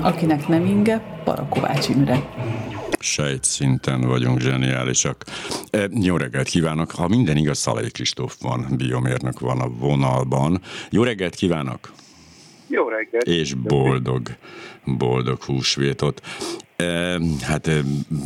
Akinek nem inge, Parakovács Imre sejtszinten vagyunk zseniálisak. E, jó reggelt kívánok! Ha minden igaz, Szalai Kristóf van, biomérnök van a vonalban. Jó reggelt kívánok! Jó reggelt! És boldog, boldog húsvétot. Hát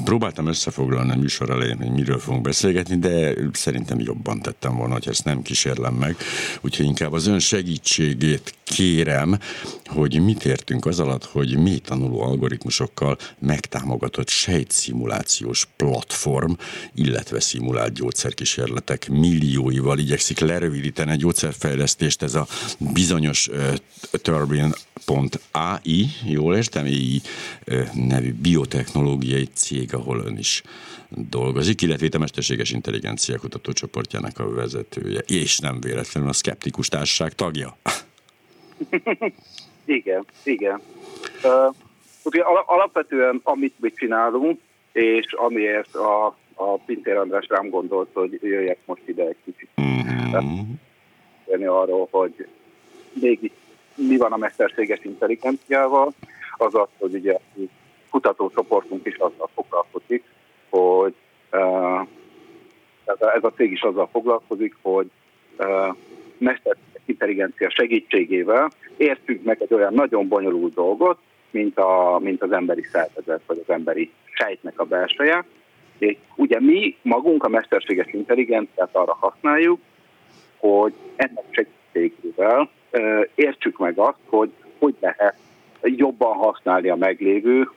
próbáltam összefoglalni a műsor elején, hogy miről fogunk beszélgetni, de szerintem jobban tettem volna, hogy ezt nem kísérlem meg. Úgyhogy inkább az ön segítségét kérem, hogy mit értünk az alatt, hogy mély tanuló algoritmusokkal megtámogatott sejtszimulációs platform, illetve szimulált gyógyszerkísérletek millióival igyekszik lerövidíteni a gyógyszerfejlesztést. Ez a bizonyos uh, Turbine.ai, jól értem, AI uh, nevű biotechnológiai cég, ahol ön is dolgozik, illetve a Mesterséges Intelligencia Kutatócsoportjának a vezetője, és nem véletlenül a Skeptikus Társaság tagja. igen, igen. Uh, ugye alapvetően amit mi csinálunk, és amiért a, a Pintér András rám gondolt, hogy jöjjek most ide egy kicsit. Uh-huh. arról, hogy mégis mi van a mesterséges intelligenciával, az az, hogy ugye kutatócsoportunk is azzal foglalkozik, hogy uh, ez a cég is azzal foglalkozik, hogy uh, mesterséges intelligencia segítségével értünk meg egy olyan nagyon bonyolult dolgot, mint, a, mint az emberi szervezet, vagy az emberi sejtnek a belseje. És ugye mi magunk a mesterséges intelligenciát arra használjuk, hogy ennek segítségével értsük meg azt, hogy hogy lehet jobban használni a meglévő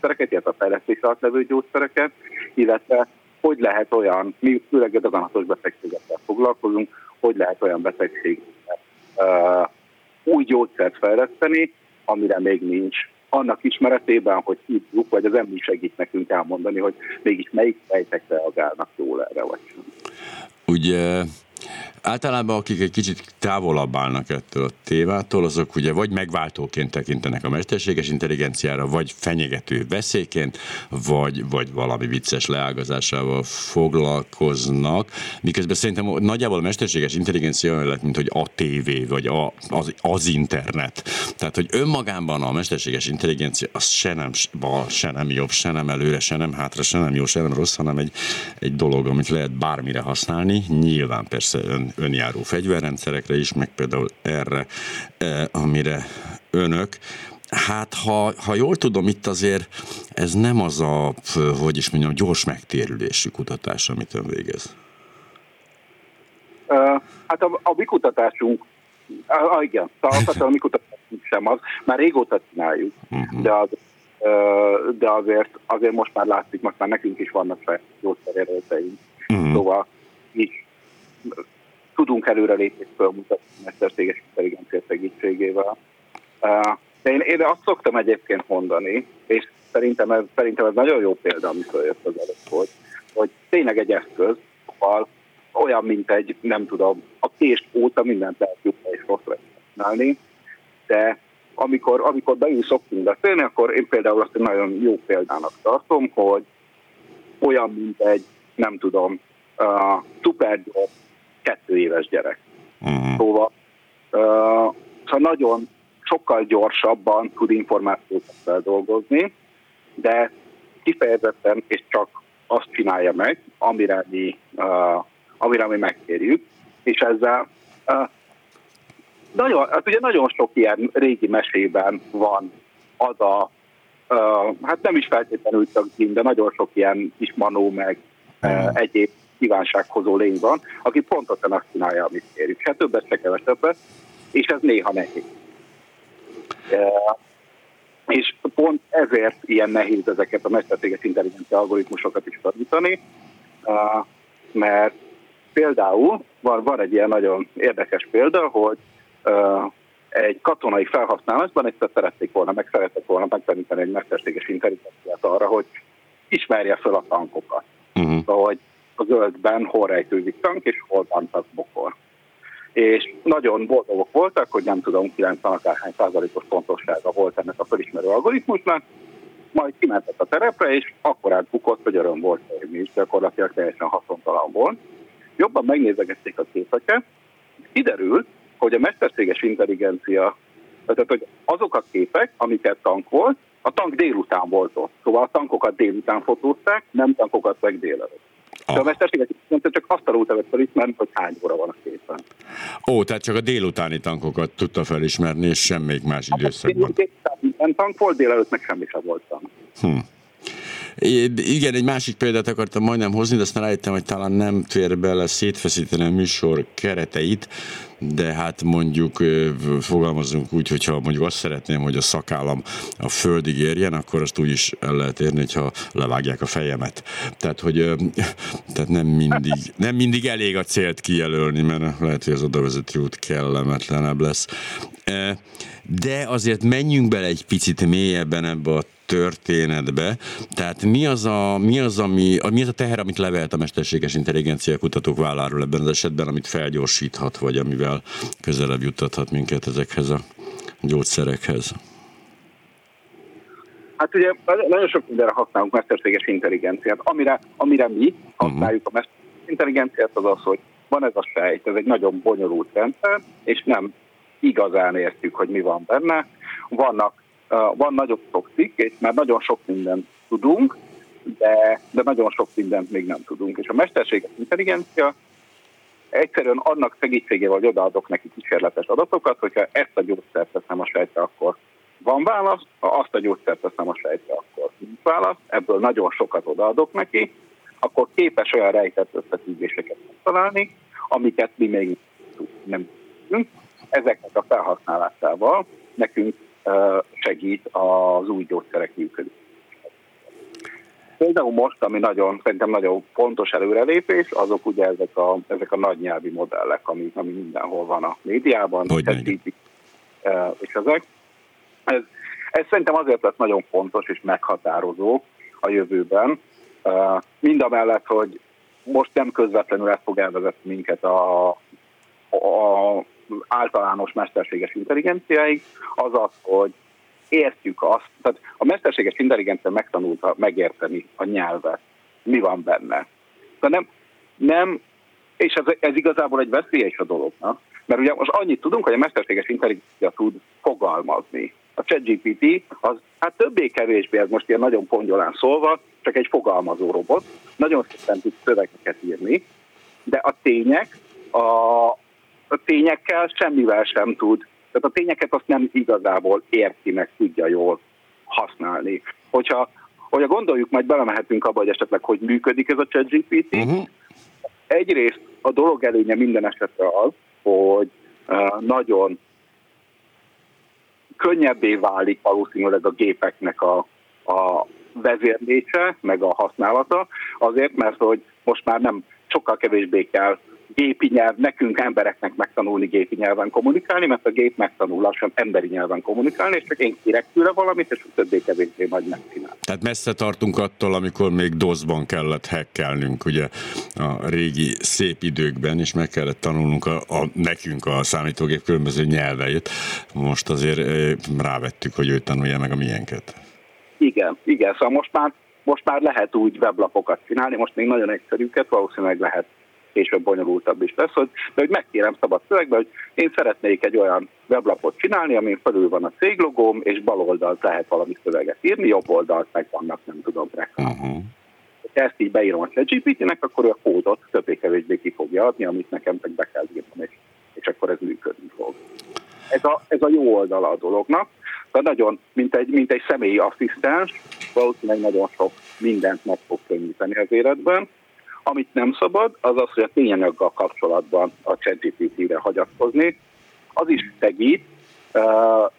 gyógyszereket, illetve a fejlesztés alatt levő gyógyszereket, illetve hogy lehet olyan, mi főleg a daganatos betegségekkel foglalkozunk, hogy lehet olyan betegségekkel uh, új gyógyszert fejleszteni, amire még nincs annak ismeretében, hogy tudjuk, vagy az ember segít nekünk elmondani, hogy mégis melyik fejtek reagálnak jól erre, vagy sem. Ugye Általában akik egy kicsit távolabb állnak ettől a tévától, azok ugye vagy megváltóként tekintenek a mesterséges intelligenciára, vagy fenyegető veszélyként, vagy, vagy valami vicces leágazásával foglalkoznak, miközben szerintem nagyjából a mesterséges intelligencia olyan lett, mint hogy a tévé, vagy a, az, az internet. Tehát, hogy önmagában a mesterséges intelligencia az se nem bal, se nem jobb, se nem előre, se nem hátra, se nem jó, se nem rossz, hanem egy, egy dolog, amit lehet bármire használni. Nyilván persze ön önjáró fegyverrendszerekre is, meg például erre, e, amire önök. Hát, ha, ha jól tudom, itt azért ez nem az a, hogy is mondjam, gyors megtérülésű kutatás, amit ön végez. Uh, hát a, a mi kutatásunk, uh, igen, a, a mi kutatásunk sem az, már régóta csináljuk, uh-huh. de, az, de azért, azért most már látszik, most már nekünk is vannak saját gyógyszerjelölteink, uh-huh. szóval is tudunk előrelépést felmutatni a mesterséges intelligencia segítségével. De én, én azt szoktam egyébként mondani, és szerintem ez, szerintem ez nagyon jó példa, ami följött az előtt volt, hogy tényleg egy eszköz, olyan, mint egy, nem tudom, a kést óta mindent lehet jobbra és rosszra csinálni, de amikor, amikor beül szoktunk beszélni, akkor én például azt nagyon jó példának tartom, hogy olyan, mint egy, nem tudom, uh, szupergyors kettő éves gyerek. Uh-huh. Szóval, uh, szóval nagyon sokkal gyorsabban tud információt feldolgozni, de kifejezetten és csak azt csinálja meg, amire mi, uh, amire mi megkérjük, és ezzel uh, nagyon, hát ugye nagyon sok ilyen régi mesében van az a, uh, hát nem is feltétlenül csak de nagyon sok ilyen ismanó meg uh, egyéb kívánsághozó lény van, aki pontosan azt csinálja, amit kérjük. Se többet, se kevesebbet, és ez néha nehéz. E, és pont ezért ilyen nehéz ezeket a mesterséges intelligencia algoritmusokat is tanítani, e, mert például van, van egy ilyen nagyon érdekes példa, hogy e, egy katonai felhasználásban egyszer szerették volna, meg szerették volna megtanítani egy mesterséges intelligenciát arra, hogy ismerje fel a tankokat. Uh-huh. Szóval, hogy a zöldben hol rejtőzik tank, és hol van bokor. És nagyon boldogok voltak, hogy nem tudom, 90 akárhány százalékos pontossága volt ennek a felismerő algoritmusnak, majd kimentek a terepre, és akkor átbukott, hogy öröm volt hogy is, gyakorlatilag teljesen haszontalan volt. Jobban megnézegették a képeket, kiderült, hogy a mesterséges intelligencia Tehát, hogy azok a képek, amiket tank volt, a tank délután volt ott. Szóval a tankokat délután fotózták, nem tankokat meg délelőtt. De a mesterséges csak azt a rúta vett felismerni, hogy hány óra van a képen. Ó, tehát csak a délutáni tankokat tudta felismerni, és semmelyik más hát időszakban. Délután tank volt, délelőtt meg semmi sem volt tank. Hm. Igen, egy másik példát akartam majdnem hozni, de aztán rájöttem, hogy talán nem fér bele szétfeszíteni a műsor kereteit, de hát mondjuk fogalmazunk úgy, hogyha mondjuk azt szeretném, hogy a szakállam a földig érjen, akkor azt úgy is el lehet érni, hogyha levágják a fejemet. Tehát, hogy tehát nem mindig, nem mindig elég a célt kijelölni, mert lehet, hogy az odavezető út kellemetlenebb lesz. De azért menjünk bele egy picit mélyebben ebbe a történetbe. Tehát mi az a, mi az, ami, mi az a teher, amit levehet a mesterséges intelligencia kutatók válláról ebben az esetben, amit felgyorsíthat, vagy amivel közelebb juttathat minket ezekhez a gyógyszerekhez? Hát ugye nagyon sok mindenre használunk mesterséges intelligenciát. Amire, amire mi használjuk a mesterséges intelligenciát, az az, hogy van ez a sejt, ez egy nagyon bonyolult rendszer, és nem igazán értjük, hogy mi van benne. Vannak van nagyon sok cikk, és már nagyon sok mindent tudunk, de, de nagyon sok mindent még nem tudunk. És a mesterséges intelligencia egyszerűen annak segítségével, hogy odaadok neki kísérletes adatokat, hogyha ezt a gyógyszert teszem a sejtre, akkor van válasz, ha azt a gyógyszert teszem a sejtre, akkor nincs válasz, ebből nagyon sokat odaadok neki, akkor képes olyan rejtett összefüggéseket találni, amiket mi még nem tudunk. Ezeknek a felhasználásával nekünk segít az új gyógyszerek működésében. Például most, ami nagyon, szerintem nagyon fontos előrelépés, azok ugye ezek a, ezek a nagy nyelvi modellek, ami, ami mindenhol van a médiában, és ezek. Ez, ez szerintem azért lesz nagyon fontos és meghatározó a jövőben, mind a mellett, hogy most nem közvetlenül ez fog elvezetni minket a, a általános mesterséges intelligenciáig, az az, hogy értjük azt, tehát a mesterséges intelligencia megtanulta megérteni a nyelvet, mi van benne. De nem, nem és ez, ez igazából egy veszélye is a dolognak, mert ugye most annyit tudunk, hogy a mesterséges intelligencia tud fogalmazni. A ChatGPT az hát többé-kevésbé, ez most ilyen nagyon pongyolán szólva, csak egy fogalmazó robot, nagyon szépen tud szövegeket írni, de a tények, a, a tényekkel semmivel sem tud. Tehát a tényeket azt nem igazából érti, meg tudja jól használni. Hogyha, hogyha gondoljuk, majd belemehetünk abba, hogy esetleg hogy működik ez a ChatGPT. Uh-huh. Egyrészt a dolog előnye minden esetre az, hogy uh, nagyon könnyebbé válik valószínűleg a gépeknek a, a vezérlése, meg a használata, azért, mert hogy most már nem sokkal kevésbé kell gépi nyelv, nekünk embereknek megtanulni gépi nyelven kommunikálni, mert a gép megtanul lassan emberi nyelven kommunikálni, és csak én kérek tőle valamit, és többé-kevésbé majd megcsinál. Tehát messze tartunk attól, amikor még DOS-ban kellett hekkelnünk, ugye a régi szép időkben, és meg kellett tanulnunk a, a, nekünk a számítógép különböző nyelveit. Most azért rávettük, hogy ő tanulja meg a miénket. Igen, igen, szóval most már, most már lehet úgy weblapokat csinálni, most még nagyon egyszerűket, valószínűleg lehet később bonyolultabb is lesz, hogy, de hogy megkérem szabad szövegbe, hogy én szeretnék egy olyan weblapot csinálni, amin felül van a céglogóm, és bal oldalt lehet valami szöveget írni, jobb oldalt meg vannak, nem tudom, reklám. Uh-huh. Ha ezt így beírom a ChatGPT-nek, akkor ő a kódot többé-kevésbé ki fogja adni, amit nekem meg be kell írnom, és, és akkor ez működni fog. Ez a, ez a jó oldala a dolognak, de nagyon, mint egy, mint egy személyi asszisztens, valószínűleg nagyon sok mindent meg fog könnyíteni az életben, amit nem szabad, az az, hogy a tényanyaggal kapcsolatban a ChatGPT-re hagyatkozni. Az is segít,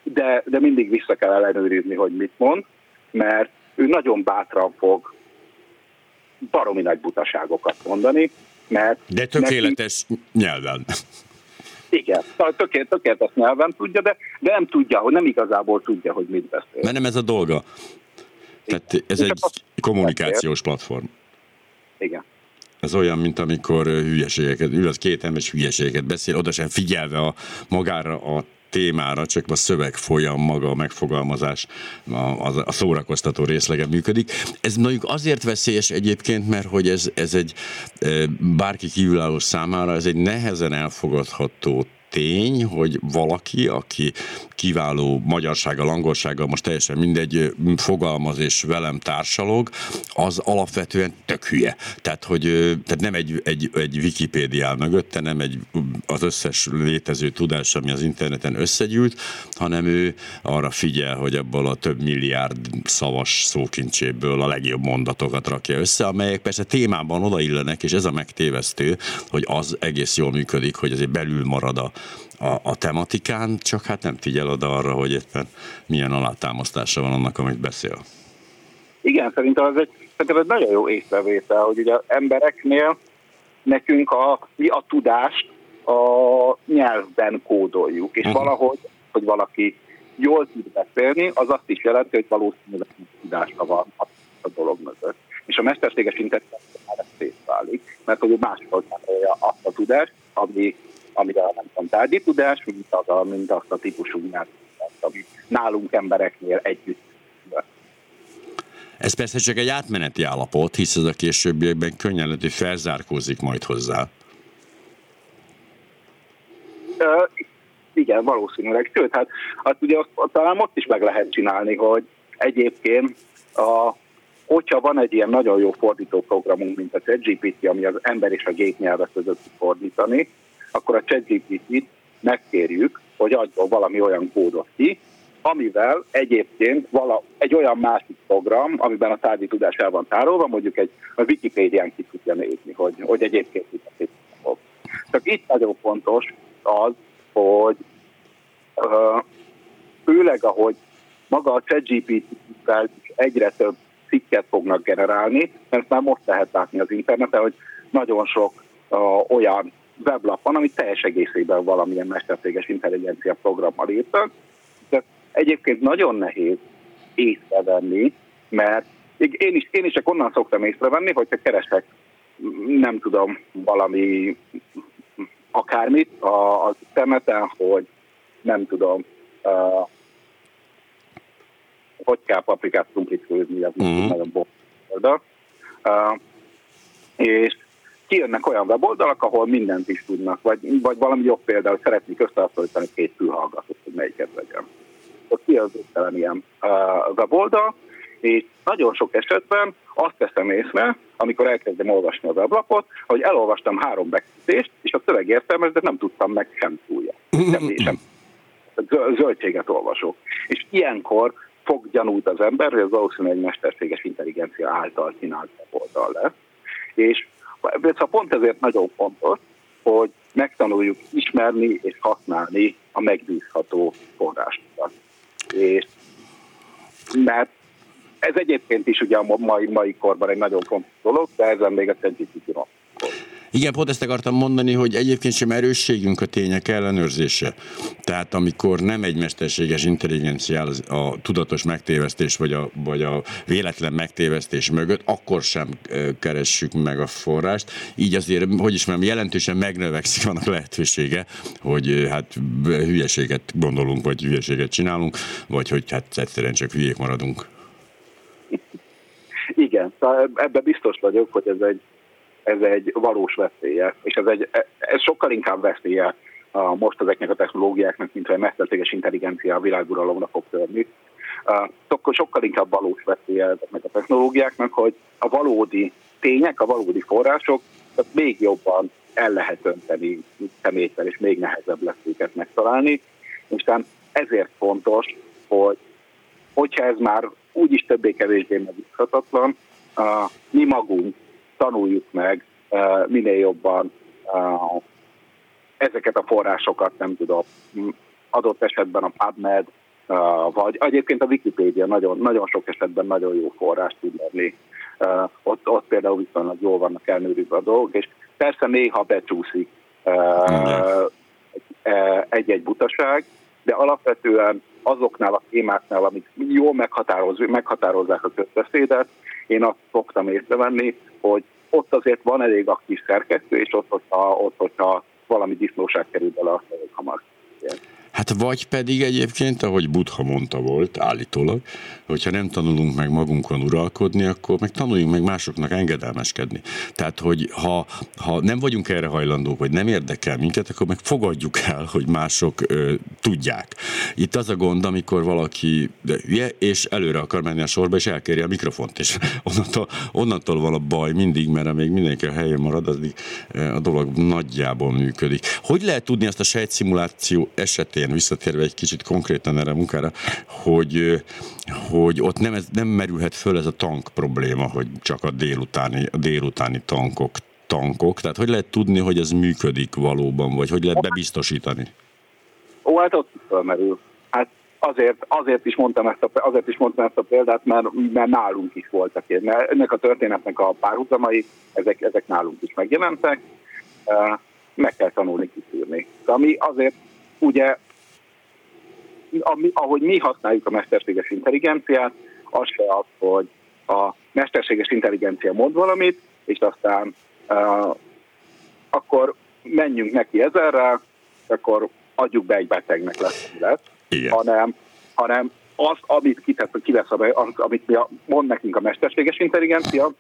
de, de mindig vissza kell ellenőrizni, hogy mit mond, mert ő nagyon bátran fog baromi nagy butaságokat mondani, mert... De tökéletes neki... nyelven. Igen, tökéletes, tökéletes nyelven tudja, de, de nem tudja, hogy nem igazából tudja, hogy mit beszél. Mert nem ez a dolga. Tehát ez egy kommunikációs platform. Igen. Ez olyan, mint amikor hülyeségeket, ül az két ember hülyeségeket beszél, oda sem figyelve a, magára a témára, csak a szöveg folyam, maga a megfogalmazás, a, a, a szórakoztató részlege működik. Ez mondjuk azért veszélyes egyébként, mert hogy ez, ez egy bárki kívülálló számára, ez egy nehezen elfogadható tény, hogy valaki, aki kiváló magyarsággal, angolsággal, most teljesen mindegy, fogalmaz és velem társalog, az alapvetően tök hülye. Tehát, hogy tehát nem egy, egy, egy Wikipédia mögötte, nem egy az összes létező tudás, ami az interneten összegyűlt, hanem ő arra figyel, hogy ebből a több milliárd szavas szókincséből a legjobb mondatokat rakja össze, amelyek persze témában odaillenek, és ez a megtévesztő, hogy az egész jól működik, hogy azért belül marad a, a, a tematikán, csak hát nem figyel oda arra, hogy éppen milyen alátámasztása van annak, amit beszél. Igen, szerintem ez egy, szerintem ez nagyon jó észrevétel, hogy ugye embereknél nekünk a, mi a tudást a nyelvben kódoljuk, és uh-huh. valahogy, hogy valaki jól tud beszélni, az azt is jelenti, hogy valószínűleg tudása van a dolog mögött. És a mesterséges intelligencia már szétválik, mert hogy máshol azt a tudást, ami, amire nem tudom, tárgyi tudás, mint, az a, mint azt a típusú nyelvtudást, ami nálunk embereknél együtt ez persze csak egy átmeneti állapot, hisz ez a későbbiekben könnyen lehet, hogy felzárkózik majd hozzá. Uh, igen, valószínűleg. Sőt, hát, hát ugye azt, talán ott is meg lehet csinálni, hogy egyébként a, hogyha van egy ilyen nagyon jó fordítóprogramunk, mint a ChatGPT, ami az ember és a gép nyelvet között fordítani, akkor a ChatGPT-t megkérjük, hogy adjon valami olyan kódot ki, amivel egyébként vala, egy olyan másik program, amiben a tárgyi tudás el van tárolva, mondjuk egy a Wikipédián ki tudja nézni, hogy, hogy egyébként mit. Csak itt nagyon fontos az, hogy uh, főleg ahogy maga a ChatGPT-vel egyre több cikket fognak generálni, mert már most lehet látni az interneten, hogy nagyon sok olyan weblap van, ami teljes egészében valamilyen mesterséges intelligencia programmal írtak. De egyébként nagyon nehéz észrevenni, mert én is, én is csak onnan szoktam észrevenni, hogyha keresek, nem tudom, valami akármit az interneten, hogy nem tudom, uh, hogy kell paprikát krumplit főzni, az uh-huh. nagyon boldog. Uh, és kijönnek olyan weboldalak, ahol mindent is tudnak, vagy, vagy valami jobb például szeretnék összehasonlítani két fülhallgatót, hogy melyiket legyen. Ott ki az ilyen uh, weboldal, és nagyon sok esetben azt teszem észre, amikor elkezdem olvasni az ablakot, hogy elolvastam három bekezdést, és a szöveg értelmes, de nem tudtam meg sem túlja. Semmi, sem zöldséget olvasok. És ilyenkor fog gyanút az ember, hogy az valószínűleg egy mesterséges intelligencia által csinált oldal lesz. És szóval pont ezért nagyon fontos, hogy megtanuljuk ismerni és használni a megbízható forrásokat. És mert ez egyébként is ugye a mai, mai korban egy nagyon fontos dolog, de ezen még a ChatGPT igen, pont ezt akartam mondani, hogy egyébként sem erősségünk a tények ellenőrzése. Tehát amikor nem egy mesterséges intelligencia a tudatos megtévesztés vagy a, vagy a véletlen megtévesztés mögött, akkor sem keressük meg a forrást. Így azért, hogy is mondjam, jelentősen megnövekszik annak lehetősége, hogy hát hülyeséget gondolunk, vagy hülyeséget csinálunk, vagy hogy hát egyszerűen csak hülyék maradunk. Igen, ebben biztos vagyok, hogy ez egy ez egy valós veszélye, és ez, egy, ez sokkal inkább veszélye a most ezeknek a technológiáknak, mint hogy a mesterséges intelligencia a világuralomra fog törni. Uh, sokkal inkább valós veszélye ezeknek a technológiáknak, hogy a valódi tények, a valódi források még jobban el lehet önteni szeméttel, és még nehezebb lesz őket megtalálni. És ezért fontos, hogy hogyha ez már úgyis többé-kevésbé megbízhatatlan, mi magunk tanuljuk meg uh, minél jobban uh, ezeket a forrásokat, nem tudom, adott esetben a PubMed, uh, vagy egyébként a Wikipédia nagyon, nagyon sok esetben nagyon jó forrás tud lenni. Ott, ott például viszonylag jól vannak elnőrülve a dolgok, és persze néha becsúszik egy-egy butaság, de alapvetően azoknál a témáknál, amik jól meghatározzák a közbeszédet, én azt szoktam észrevenni, hogy ott azért van elég aktív szerkesztő, és ott, hogyha, ott, hogyha valami disznóság kerül bele, elég hamar. Hát vagy pedig egyébként, ahogy Buddha mondta volt, állítólag, hogyha nem tanulunk meg magunkon uralkodni, akkor meg tanuljunk meg másoknak engedelmeskedni. Tehát, hogy ha, ha nem vagyunk erre hajlandók, vagy nem érdekel minket, akkor meg fogadjuk el, hogy mások ö, tudják. Itt az a gond, amikor valaki de hülye, és előre akar menni a sorba, és elkéri a mikrofont, és onnantól, onnantól van a baj mindig, mert még mindenki a helyén marad, addig a dolog nagyjából működik. Hogy lehet tudni azt a sejtszimuláció esetén, visszatérve egy kicsit konkrétan erre a munkára, hogy, hogy ott nem, ez, nem merülhet föl ez a tank probléma, hogy csak a délutáni, a délutáni tankok tankok, tehát hogy lehet tudni, hogy ez működik valóban, vagy hogy lehet bebiztosítani? Ó, hát ott felmerül. Hát azért, azért, is mondtam ezt a, azért is mondtam ezt a példát, mert, mert nálunk is voltak én. Mert ennek a történetnek a párhuzamai, ezek, ezek nálunk is megjelentek. Meg kell tanulni kiszűrni. Ami azért ugye, ahogy mi használjuk a mesterséges intelligenciát, az se az, hogy a mesterséges intelligencia mond valamit, és aztán uh, akkor menjünk neki ezerrel, akkor adjuk be egy betegnek lesz, lesz. Hanem, hanem az, amit kitesz, kivesz, az, amit mi a, mond nekünk a mesterséges intelligencia,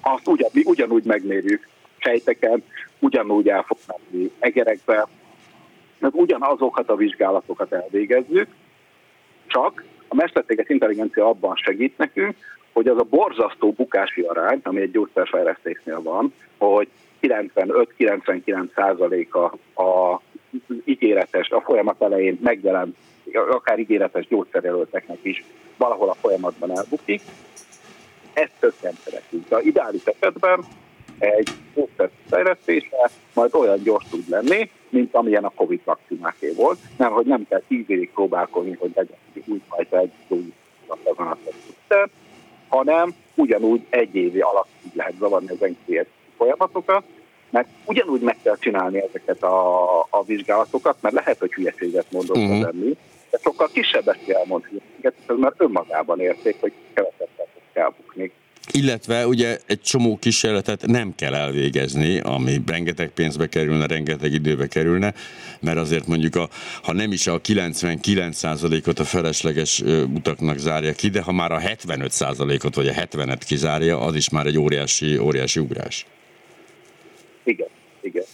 azt ugyan, mi ugyanúgy megmérjük. Sejteken, ugyanúgy el fog menni egerekbe, meg ugyanazokat a vizsgálatokat elvégezzük, csak a mesterséges intelligencia abban segít nekünk, hogy az a borzasztó bukási arány, ami egy gyógyszerfejlesztésnél van, hogy 95-99 százaléka a ígéretes, a folyamat elején megjelent, akár ígéretes gyógyszerjelölteknek is valahol a folyamatban elbukik. Ezt többen szeretünk. A ideális esetben egy gyógyszer fejlesztése majd olyan gyors tud lenni, mint amilyen a Covid vakcináké volt, nem, hogy nem kell tíz évig próbálkozni, hogy legyen újfajta egy új hanem ugyanúgy egy évi alatt lehet zavarni az folyamatokat, mert ugyanúgy meg kell csinálni ezeket a, a vizsgálatokat, mert lehet, hogy hülyeséget mondok uh-huh. Mhm. lenni, de sokkal kell mondani, ez már önmagában érték, hogy kevesebbet kell bukni. Illetve ugye egy csomó kísérletet nem kell elvégezni, ami rengeteg pénzbe kerülne, rengeteg időbe kerülne, mert azért mondjuk, a, ha nem is a 99%-ot a felesleges utaknak zárja ki, de ha már a 75%-ot vagy a 70-et kizárja, az is már egy óriási, óriási ugrás. Igen, igen.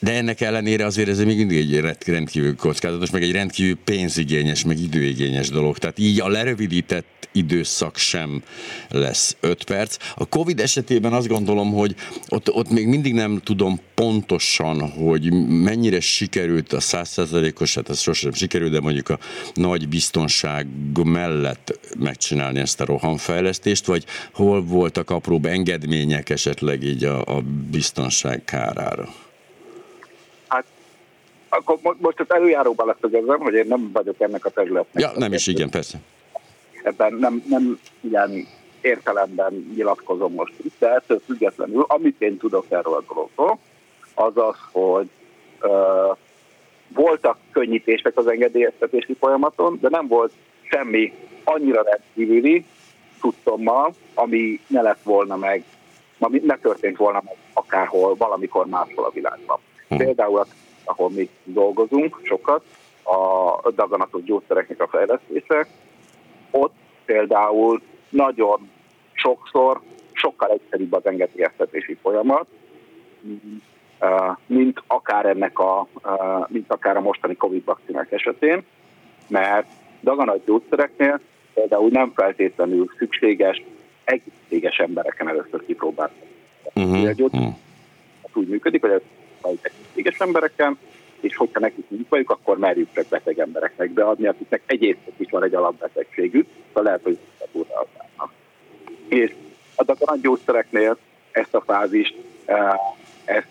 De ennek ellenére azért ez még mindig egy rendkívül kockázatos, meg egy rendkívül pénzigényes, meg időigényes dolog. Tehát így a lerövidített időszak sem lesz 5 perc. A Covid esetében azt gondolom, hogy ott, ott még mindig nem tudom pontosan, hogy mennyire sikerült a százszerzalékos, hát ez sosem sikerült, de mondjuk a nagy biztonság mellett megcsinálni ezt a rohamfejlesztést, vagy hol voltak apróbb engedmények esetleg így a, a biztonság kárára? Akkor most az előjáróban leszögezem, hogy én nem vagyok ennek a területnek. Ja, nem is, igen, persze. Ebben nem, nem ilyen értelemben nyilatkozom most itt, de ettől függetlenül, amit én tudok erről a dologról, az az, hogy uh, voltak könnyítések az engedélyeztetési folyamaton, de nem volt semmi annyira rendkívüli tudtommal, ami ne lett volna meg, ami ne történt volna meg akárhol, valamikor máshol a világban. Hm. Például a ahol mi dolgozunk sokat, a daganatos gyógyszereknek a fejlesztése, ott például nagyon sokszor sokkal egyszerűbb az engedélyeztetési folyamat, mint akár ennek a, mint akár a mostani Covid vakcinák esetén, mert daganat gyógyszereknél például nem feltétlenül szükséges egészséges embereken először kipróbálni. Uh-huh. Uh-huh. úgy működik, hogy egészséges embereken, és hogyha nekik nincs bajuk, akkor merjük csak beteg embereknek beadni, akiknek egyébként is van egy alapbetegségük, szóval lehet, hogy diktatúra És a gyógyszereknél ezt a fázist, eh, ezt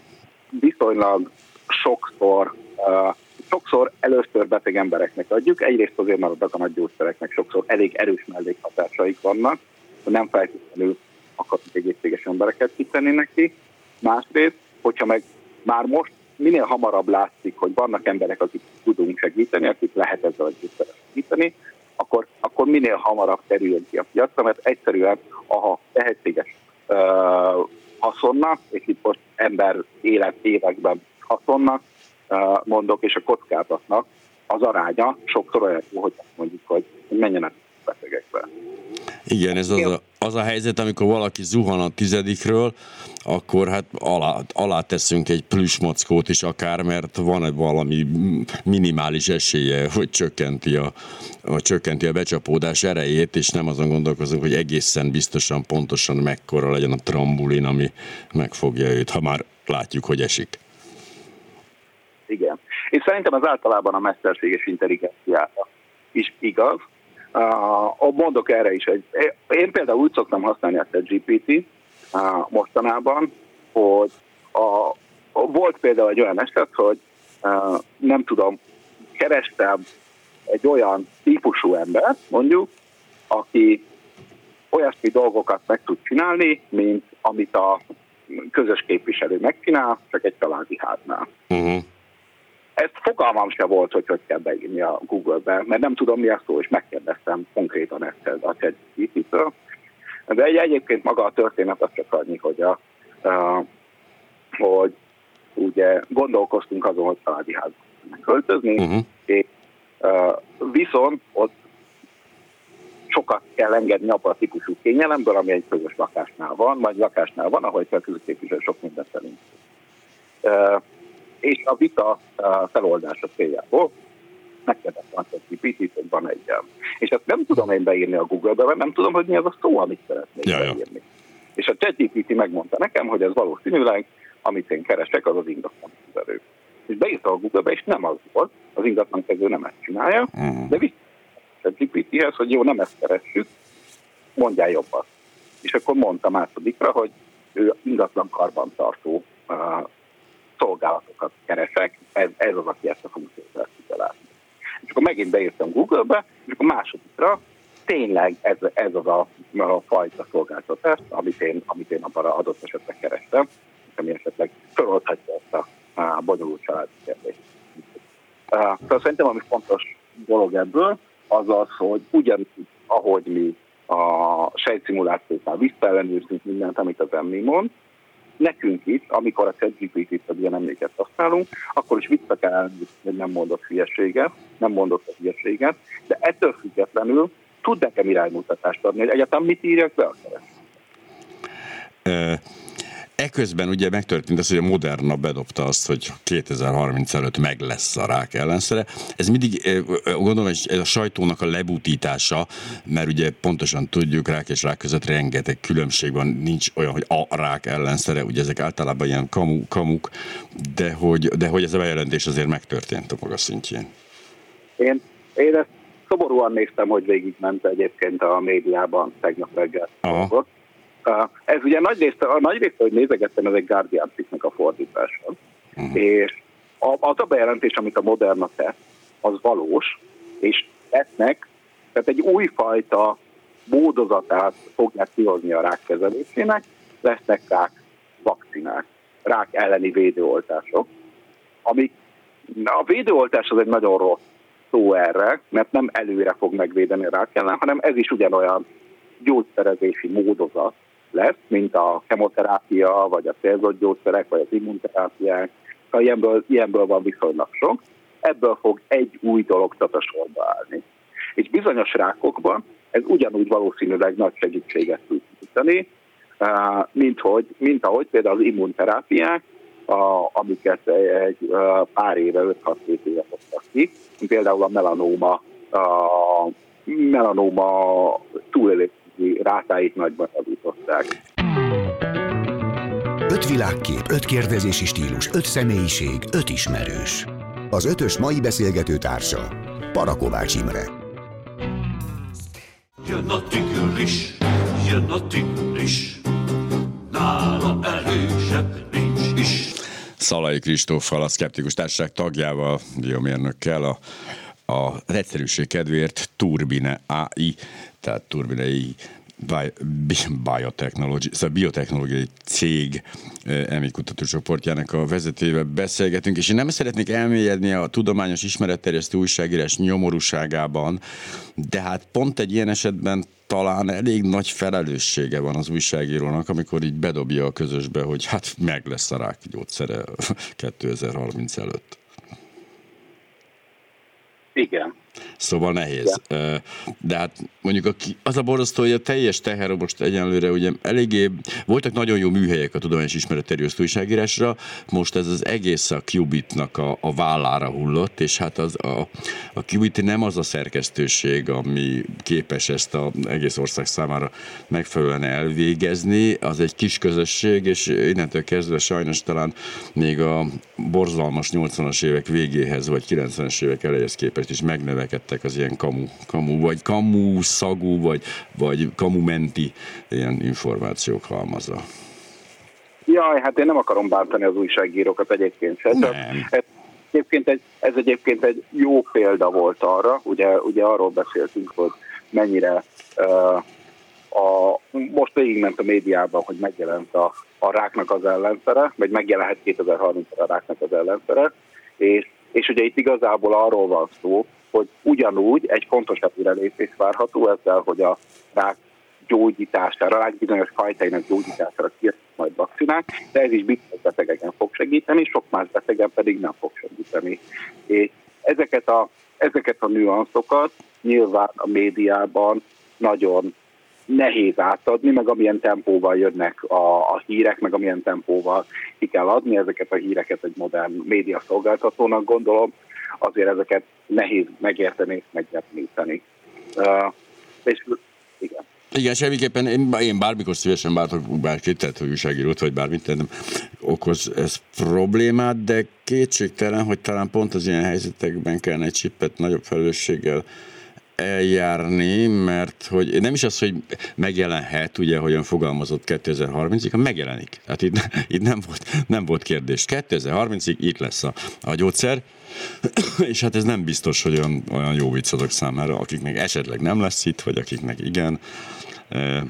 viszonylag sokszor, eh, sokszor először beteg embereknek adjuk. Egyrészt azért, mert a gyógyszereknek sokszor elég erős mellékhatásaik vannak, hogy nem feltétlenül akarunk egészséges embereket kitenni neki. Másrészt, hogyha meg már most minél hamarabb látszik, hogy vannak emberek, akik tudunk segíteni, akik lehet ezzel a segíteni, akkor, akkor minél hamarabb kerüljön ki a piacra, mert egyszerűen a tehetséges uh, haszonnak, és itt most ember élet években haszonnak uh, mondok, és a kockázatnak az aránya sokszor olyan jó, hogy mondjuk, hogy menjenek betegekbe. Igen, ez az a, az a helyzet, amikor valaki zuhan a tizedikről, akkor hát alá, alá teszünk egy plüsmockót is akár, mert van egy valami minimális esélye, hogy csökkenti a, a, csökkenti a becsapódás erejét, és nem azon gondolkozunk, hogy egészen biztosan, pontosan mekkora legyen a trambulin, ami megfogja őt, ha már látjuk, hogy esik. Igen. És szerintem az általában a mesterséges intelligenciára is igaz. Uh, mondok erre is egy. Én például úgy szoktam használni ezt a GPT mostanában, hogy a, a, volt például egy olyan eset, hogy nem tudom, kerestem egy olyan típusú ember, mondjuk, aki olyasmi dolgokat meg tud csinálni, mint amit a közös képviselő megcsinál, csak egy családi háznál. Uh-huh. Ezt fogalmam se volt, hogy hogy kell beírni a Google-be, mert nem tudom mi a szó, és megkérdeztem konkrétan ezt a ChatGPT-től. De egy, egyébként maga a történet az csak annyi, hogy, a, a, hogy ugye gondolkoztunk azon, hogy családi házba költözni, uh-huh. és a, viszont ott sokat kell engedni abban a típusú kényelemből, ami egy közös lakásnál van, vagy lakásnál van, ahol egy közös sok mindent szerint és a vita feloldása céljából megkérdeztem a GPT-t, hogy van egy És ezt nem tudom én beírni a Google-be, mert nem tudom, hogy mi az a szó, amit szeretnék ja, beírni. Ja. És a ChatGPT megmondta nekem, hogy ez valószínűleg, amit én keresek, az az ingatlan kezelő. És beírta a Google-be, és nem az volt, az ingatlan kezelő nem ezt csinálja, uh-huh. de vissza GPT-hez, hogy jó, nem ezt keressük, mondjál jobban. És akkor mondta másodikra, hogy ő ingatlan karbantartó uh, szolgálatokat keresek, ez, ez az, aki ezt a funkciót tudja látni. És akkor megint beírtam Google-be, és akkor másodikra tényleg ez, ez az a, a fajta szolgáltatás, amit én, amit én abban adott esetben kerestem, ami esetleg feloldhatja ezt a, a bonyolult családi kérdést. Uh, szerintem, ami fontos dolog ebből, az az, hogy ugyanúgy, ahogy mi a sejtszimulációknál visszaellenőrzünk mindent, amit az emmi mond, nekünk is, amikor a ChatGPT-t vagy ilyen emléket használunk, akkor is vissza kell elnézni, hogy nem mondott hülyeséget, nem mondott a hülyeséget, de ettől függetlenül tud nekem iránymutatást adni, hogy egyáltalán mit írjak be a keresőt. Eközben ugye megtörtént az, hogy a Moderna bedobta azt, hogy 2030 előtt meg lesz a rák ellenszere. Ez mindig, gondolom, hogy ez a sajtónak a lebutítása, mert ugye pontosan tudjuk, rák és rák között rengeteg különbség van, nincs olyan, hogy a rák ellenszere, ugye ezek általában ilyen kamu, kamuk, de hogy, de hogy ez a bejelentés azért megtörtént a maga szintjén. Én, én ezt szoborúan néztem, hogy végigment egyébként a médiában tegnap reggel. Aha. Ez ugye nagy részt, a nagy részt, hogy nézegettem, ez egy Guardian cikknek a fordítása. Uh-huh. És az a bejelentés, amit a Moderna tett, az valós, és ennek, tehát egy újfajta módozatát fogják kihozni a rák kezelésének, lesznek rák vakcinák, rák elleni védőoltások, amik a védőoltás az egy nagyon rossz szó erre, mert nem előre fog megvédeni a rák ellen, hanem ez is ugyanolyan gyógyszerezési módozat, lesz, mint a kemoterápia, vagy a célzott gyógyszerek, vagy az immunterápiák. Ilyenből, ilyenből van viszonylag sok. Ebből fog egy új dolog sorba állni. És bizonyos rákokban ez ugyanúgy valószínűleg nagy segítséget tud nyújtani, mint, hogy, mint ahogy például az immunterápiák, a, amiket egy pár éve, 5-6 éve hoztak ki, például a melanóma, a melanóma túlélés rátáit nagyban javították. Öt világkép, öt kérdezési stílus, öt személyiség, öt ismerős. Az ötös mai beszélgető társa Parakovács Imre. Jön a tigris, jön a tigris, nála erősebb nincs is. Szalai Kristóffal, a Szkeptikus Társaság tagjával, biomérnökkel, a a egyszerűség kedvéért Turbine AI, tehát Turbine AI biotechnology, szóval biotechnológiai cég EMI kutatócsoportjának a vezetőjével beszélgetünk, és én nem szeretnék elmélyedni a tudományos ismeretterjesztő újságírás nyomorúságában, de hát pont egy ilyen esetben talán elég nagy felelőssége van az újságírónak, amikor így bedobja a közösbe, hogy hát meg lesz a rák gyógyszere 2030 előtt. Igen. Szóval nehéz. Ja. De hát mondjuk az a borzasztó, hogy a teljes teher most egyenlőre ugye eléggé, voltak nagyon jó műhelyek a tudományos ismeretterjesztő újságírásra, most ez az egész a Qubitnak a, a vállára hullott, és hát az, a, a Qubit nem az a szerkesztőség, ami képes ezt az egész ország számára megfelelően elvégezni, az egy kis közösség, és innentől kezdve sajnos talán még a borzalmas 80-as évek végéhez, vagy 90-es évek elejéhez képest is megnövekedtek az ilyen kamu, kamu vagy kamu szagú, vagy, vagy kamumenti ilyen információk halmaza. Jaj, hát én nem akarom bántani az újságírókat egyébként sem. Nem. Ez, egyébként egy, ez egyébként egy jó példa volt arra, ugye, ugye arról beszéltünk, hogy mennyire uh, a, most végigment a médiában, hogy megjelent a, a ráknak az ellenszere, vagy megjelenhet 2030-ra a ráknak az ellenszere, és, és ugye itt igazából arról van szó, hogy ugyanúgy egy fontos előrelépés várható ezzel, hogy a rák gyógyítására, rák bizonyos fajtainak gyógyítására kiadnak majd vakcinák, de ez is bizonyos betegeken fog segíteni, sok más betegen pedig nem fog segíteni. És ezeket a, ezeket a nüanszokat nyilván a médiában nagyon nehéz átadni, meg amilyen tempóval jönnek a, a hírek, meg amilyen tempóval ki kell adni ezeket a híreket egy modern média szolgáltatónak gondolom, azért ezeket nehéz megérteni megjeleníteni. Uh, és igen. Igen, semmiképpen én, én bármikor szívesen bártok bárkit, tehát hogy újságírót, vagy bármit, nem okoz ez problémát, de kétségtelen, hogy talán pont az ilyen helyzetekben kellene egy csippet nagyobb felelősséggel eljárni, mert hogy nem is az, hogy megjelenhet, ugye, hogyan fogalmazott 2030-ig, hanem megjelenik. Tehát itt, itt nem, volt, nem volt kérdés. 2030-ig itt lesz a, a gyógyszer, és hát ez nem biztos, hogy olyan, olyan jó vicc azok számára, akiknek esetleg nem lesz itt, vagy akiknek igen. E,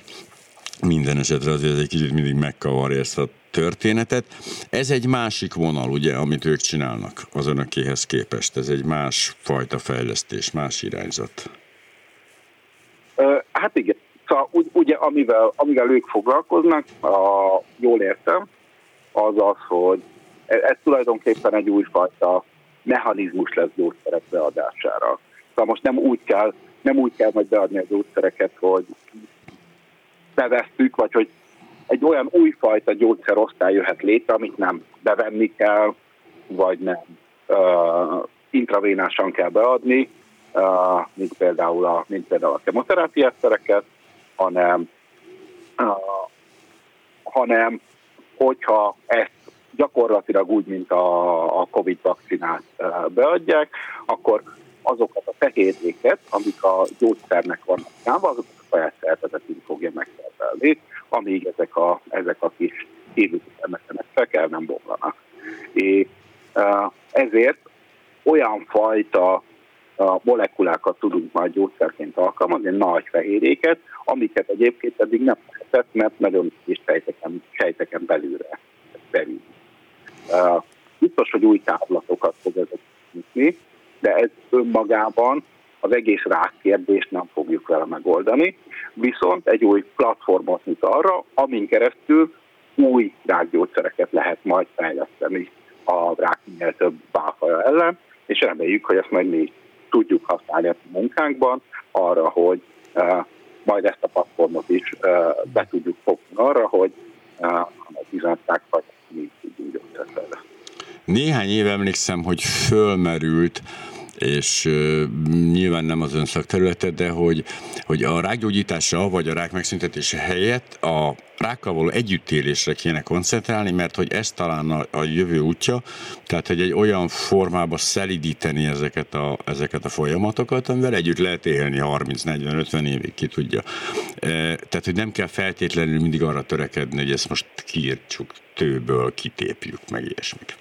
minden esetre azért ez egy kicsit mindig megkavarja ezt a történetet. Ez egy másik vonal, ugye, amit ők csinálnak az önökéhez képest. Ez egy más fajta fejlesztés, más irányzat. Hát igen. Szóval ugye amivel, amivel ők foglalkoznak, a, jól értem, az az, hogy ez, ez tulajdonképpen egy újfajta mechanizmus lesz gyógyszerek beadására. Szóval most nem úgy kell, nem úgy kell majd beadni a gyógyszereket, hogy bevesztük, vagy hogy egy olyan újfajta gyógyszerosztály jöhet létre, amit nem bevenni kell, vagy nem uh, intravénásan kell beadni, mint, például a, mint például a kemoterápiászereket, hanem, uh, hanem hogyha ezt gyakorlatilag úgy, mint a, a COVID vakcinát beadják, akkor azokat a fehérjéket, amik a gyógyszernek vannak számva, azokat a saját szervezetünk fogja megszervelni, amíg ezek a, ezek a kis hívőszemetenek fel kell nem bomlanak. És ezért olyan fajta a molekulákat tudunk majd gyógyszerként alkalmazni, nagy fehérjéket, amiket egyébként eddig nem lehetett, mert nagyon kis sejteken, sejteken belülre bevinni. Uh, biztos, hogy új távlatokat fog ezek nyitni, de ez önmagában az egész rák kérdést nem fogjuk vele megoldani, viszont egy új platformot nyit arra, amin keresztül új rákgyógyszereket lehet majd fejleszteni a rák minél több bálfaja ellen, és reméljük, hogy ezt majd mi tudjuk használni a munkánkban arra, hogy uh, majd ezt a platformot is uh, be tudjuk fogni arra, hogy uh, a bizonyosság vagy mi tudjunk. Néhány éve emlékszem, hogy fölmerült és nyilván nem az ön szakterülete, de hogy, hogy a rákgyógyítása vagy a rák megszüntetése helyett a rákkal való együttélésre kéne koncentrálni, mert hogy ez talán a, a jövő útja, tehát hogy egy olyan formába szelidíteni ezeket a, ezeket a folyamatokat, amivel együtt lehet élni 30-40-50 évig, ki tudja. E, tehát, hogy nem kell feltétlenül mindig arra törekedni, hogy ezt most kiírtsuk tőből, kitépjük, meg ilyesmik.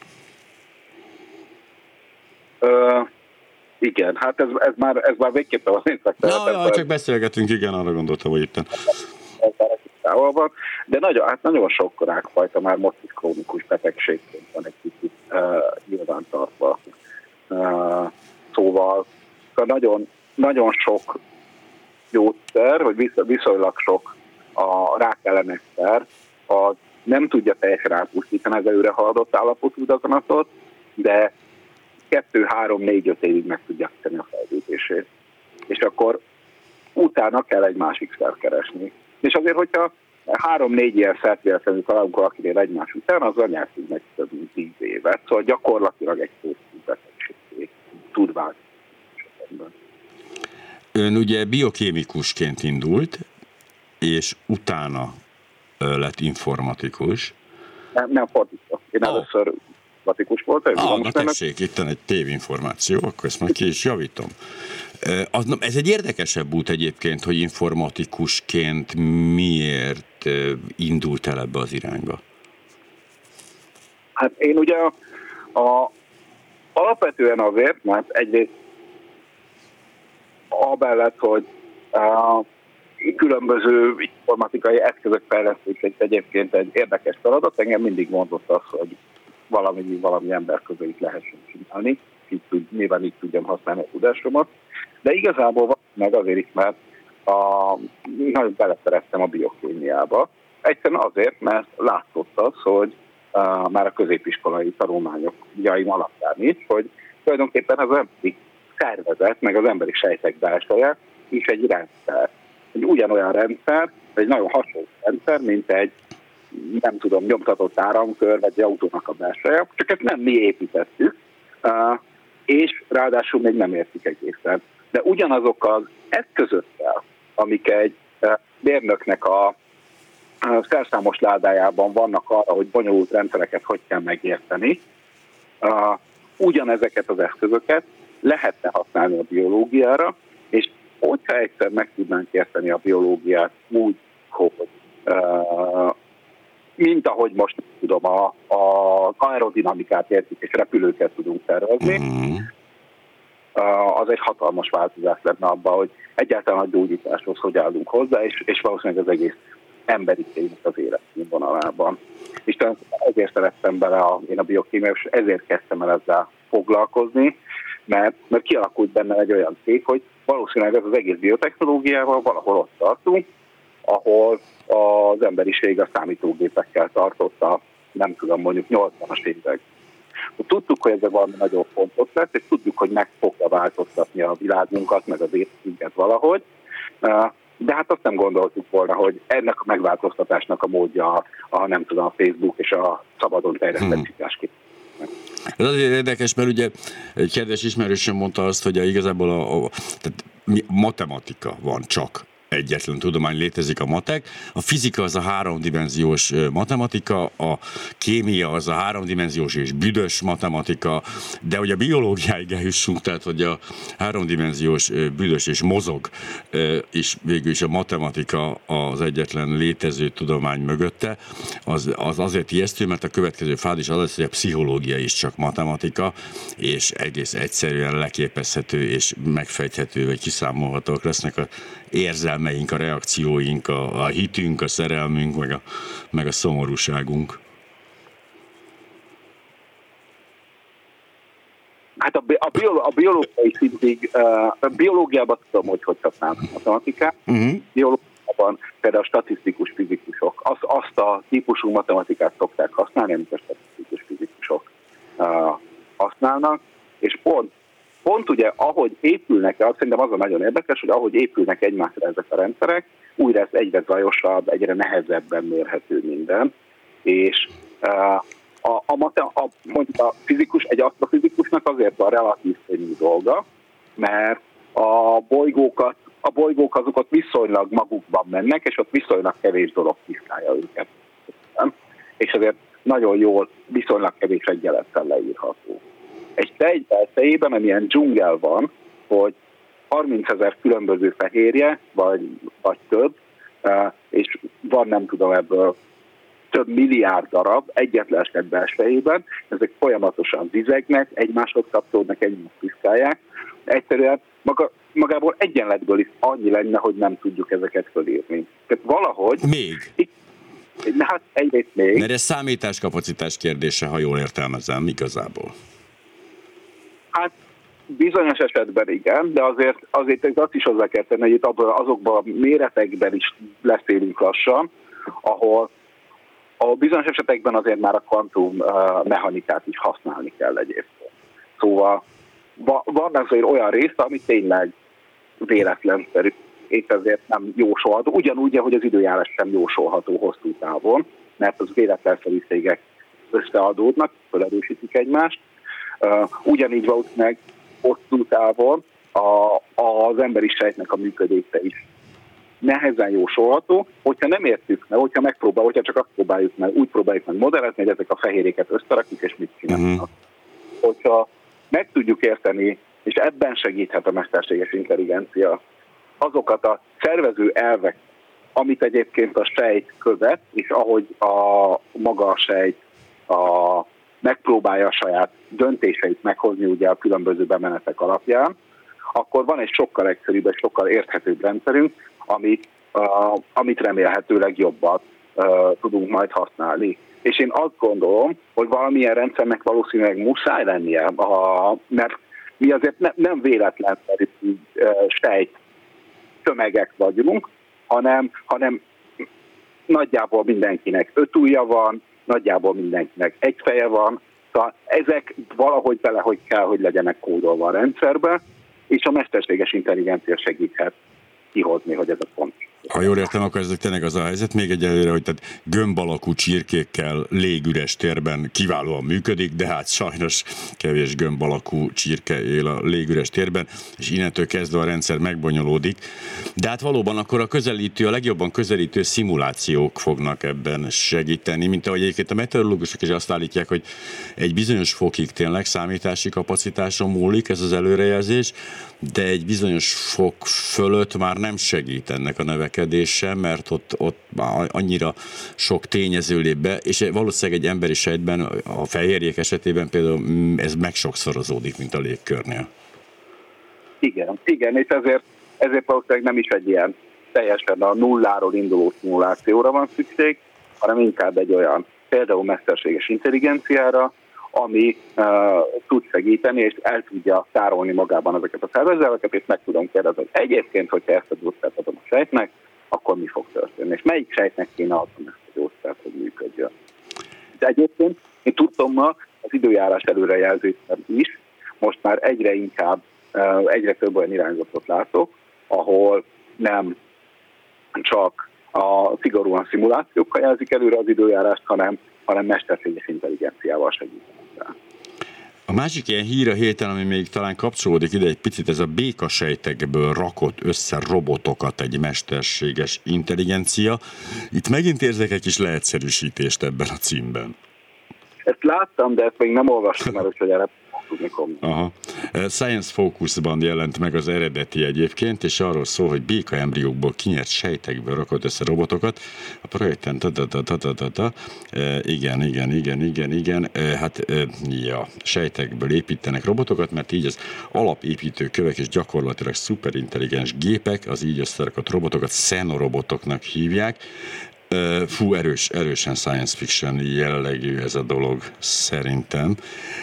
Igen, hát ez, ez már, ez már végképpen az én szakterületem. Ja, ja, csak beszélgetünk, igen, arra gondoltam, hogy itt. van, de nagyon, hát nagyon sok rákfajta már most is krónikus betegségként van egy kicsit uh, nyilvántartva. Uh, szóval nagyon, nagyon sok gyógyszer, vagy viszonylag sok a rák ellenes szer, az nem tudja teljesen átpusztítani az előre haladott állapotú daganatot, de kettő, három, négy, öt évig meg tudják tenni a fejlődését. És akkor utána kell egy másik szert keresni. És azért, hogyha három-négy ilyen szert véletlenül találunk valakinél egymás után, az nyertünk meg több mint tíz évet. Szóval gyakorlatilag egy betegségé tud válni. Ön ugye biokémikusként indult, és utána lett informatikus. Nem, nem fordítva. Én oh. először informatikus voltam. Ah, na tessék, itt egy tévinformáció, akkor ezt majd ki is javítom. Ez egy érdekesebb út egyébként, hogy informatikusként miért indult el ebbe az irányba? Hát én ugye a, a, alapvetően azért, mert egyrészt abellett, hogy a, különböző informatikai eszközök fejlesztése egyébként egy érdekes feladat. Engem mindig mondott az, hogy valami, valami ember közé lehessen csinálni, így tud, nyilván így tudjam használni a tudásomat. De igazából meg azért is, mert a, nagyon beleszerettem a biokémiába. Egyszerűen azért, mert látszott az, hogy a, már a középiskolai tanulmányok jaim alapján is, hogy tulajdonképpen az emberi szervezet, meg az emberi sejtek belseje is egy rendszer. Egy ugyanolyan rendszer, egy nagyon hasonló rendszer, mint egy nem tudom, nyomtatott áramkör, vagy egy autónak a belseje, csak ezt nem mi építettük, és ráadásul még nem értik egészen. De ugyanazok az eszközökkel, amik egy mérnöknek a szerszámos ládájában vannak arra, hogy bonyolult rendszereket hogy kell megérteni, ugyanezeket az eszközöket lehetne használni a biológiára, és hogyha egyszer meg tudnánk érteni a biológiát úgy, hogy mint ahogy most tudom, a, a aerodinamikát értjük, és repülőket tudunk tervezni, mm. az egy hatalmas változás lenne abban, hogy egyáltalán a gyógyításhoz hogy állunk hozzá, és, és valószínűleg az egész emberiségnek az életszínvonalában. És ezért szerettem bele a, én a biokémia, és ezért kezdtem el ezzel foglalkozni, mert, mert kialakult benne egy olyan szék, hogy valószínűleg ez az egész biotechnológiával valahol ott tartunk, ahol az emberiség a számítógépekkel tartotta, nem tudom, mondjuk 80-as évek. Tudtuk, hogy ez valami nagyon fontos lesz, és tudjuk, hogy meg fogja változtatni a világunkat, meg az életünket valahogy. De hát azt nem gondoltuk volna, hogy ennek a megváltoztatásnak a módja a, nem tudom, a Facebook és a szabadon terjesztett hmm. Ez azért érdekes, mert ugye egy kedves ismerősöm mondta azt, hogy a, igazából a, a tehát matematika van csak egyetlen tudomány létezik a matek. A fizika az a háromdimenziós matematika, a kémia az a háromdimenziós és büdös matematika, de hogy a biológiáig eljussunk, tehát hogy a háromdimenziós büdös és mozog, és végül is a matematika az egyetlen létező tudomány mögötte, az, az azért ijesztő, mert a következő fád is az lesz, hogy a pszichológia is csak matematika, és egész egyszerűen leképezhető és megfejthető, vagy kiszámolhatók lesznek a érzelmeink, a reakcióink, a, a hitünk, a szerelmünk, meg a, meg a szomorúságunk? Hát a, a, biolo, a biológiai szintig, a biológiában tudom, hogy hogy használnak matematikát. Uh-huh. Biológiában például a statisztikus fizikusok azt, azt a típusú matematikát szokták használni, amit a statisztikus fizikusok uh, használnak, pont ugye, ahogy épülnek, azt szerintem az a nagyon érdekes, hogy ahogy épülnek egymásra ezek a rendszerek, úgy lesz egyre zajosabb, egyre nehezebben mérhető minden, és uh, a, a, a, mondjuk a fizikus, egy asztrofizikusnak azért van relatív könnyű dolga, mert a bolygókat, a bolygók azok ott viszonylag magukban mennek, és ott viszonylag kevés dolog tisztálja őket. És azért nagyon jól, viszonylag kevés egyenlettel leírható egy tej belsejében, amilyen dzsungel van, hogy 30 ezer különböző fehérje, vagy, vagy több, e, és van nem tudom ebből több milliárd darab egyetlen eset belsejében, ezek folyamatosan vizegnek, egymáshoz kapcsolódnak, egymást piszkálják. Egyszerűen maga, magából egyenletből is annyi lenne, hogy nem tudjuk ezeket fölírni. Tehát valahogy... Még? Itt, hát egyrészt még. Mert ez számításkapacitás kérdése, ha jól értelmezem, igazából. Hát bizonyos esetben igen, de azért, azért azt is hozzá kell tenni, hogy itt azokban a méretekben is leszélünk lassan, ahol a bizonyos esetekben azért már a kvantum mechanikát is használni kell egyébként. Szóval van azért olyan része, ami tényleg véletlenszerű, és ezért nem jósolható. Ugyanúgy, ahogy az időjárás sem jósolható hosszú távon, mert az véletlenszerűségek összeadódnak, felerősítik egymást. Ugyanígy valószínűleg hosszú távon a, az emberi sejtnek a működése is nehezen jósolható, hogyha nem értük meg, hogyha megpróbál, hogyha csak azt próbáljuk meg, úgy próbáljuk meg modellezni, hogy ezek a fehérjéket összerakjuk, és mit csinálnak. Uh-huh. Hogyha meg tudjuk érteni, és ebben segíthet a mesterséges intelligencia, azokat a szervező elvek, amit egyébként a sejt követ, és ahogy a maga a sejt a, megpróbálja a saját döntéseit meghozni ugye a különböző bemenetek alapján, akkor van egy sokkal egyszerűbb, egy sokkal érthetőbb rendszerünk, amit, uh, amit remélhetőleg jobban uh, tudunk majd használni. És én azt gondolom, hogy valamilyen rendszernek valószínűleg muszáj lennie, a, mert mi azért ne, nem véletlen uh, sejt tömegek vagyunk, hanem, hanem nagyjából mindenkinek öt ujja van, nagyjából mindenkinek egy feje van, szóval ezek valahogy bele, hogy kell, hogy legyenek kódolva a rendszerbe, és a mesterséges intelligencia segíthet kihozni, hogy ez a pont. Ha jól értem, akkor ez tényleg az a helyzet még egyelőre, hogy tehát gömb alakú csirkékkel légüres térben kiválóan működik, de hát sajnos kevés gömb alakú csirke él a légüres térben, és innentől kezdve a rendszer megbonyolódik. De hát valóban akkor a közelítő, a legjobban közelítő szimulációk fognak ebben segíteni, mint ahogy egyébként a meteorológusok is azt állítják, hogy egy bizonyos fokig tényleg számítási kapacitáson múlik ez az előrejelzés, de egy bizonyos fok fölött már nem segít ennek a növekedése, mert ott, ott annyira sok tényező lép be, és valószínűleg egy emberi sejtben, a fehérjék esetében például mm, ez megsokszorozódik, mint a légkörnél. Igen, igen, és ezért, ezért valószínűleg nem is egy ilyen teljesen a nulláról induló szimulációra van szükség, hanem inkább egy olyan például mesterséges intelligenciára, ami uh, tud segíteni, és el tudja tárolni magában ezeket a szervezeteket, és meg tudom kérdezni, hogy egyébként, hogyha ezt a gyógyszert adom a sejtnek, akkor mi fog történni, és melyik sejtnek kéne adnom ezt a gyógyszert, hogy működjön. De egyébként én tudom ma az időjárás előrejelzésben is, most már egyre inkább, uh, egyre több olyan irányzatot látok, ahol nem csak a szigorúan szimulációkkal jelzik előre az időjárást, hanem, hanem mesterséges intelligenciával segítenek rá. A másik ilyen hír a héten, ami még talán kapcsolódik ide egy picit, ez a békasejtekből rakott össze robotokat egy mesterséges intelligencia. Itt megint érzek egy kis leegyszerűsítést ebben a címben. Ezt láttam, de ezt még nem olvastam el, hogy erre tudni Aha. Eh, Science Focus-ban jelent meg az eredeti egyébként, és arról szól, hogy béka embriókból kinyert sejtekből rakott össze robotokat. A projekten ta, ta, ta, ta, ta. E, igen, igen, igen, igen, igen. Hát ja, sejtekből építenek robotokat, mert így az alapépítő kövek és gyakorlatilag szuperintelligens gépek, az így összerakott robotokat szenorobotoknak hívják. Fú, erős, erősen science fiction jellegű ez a dolog szerintem,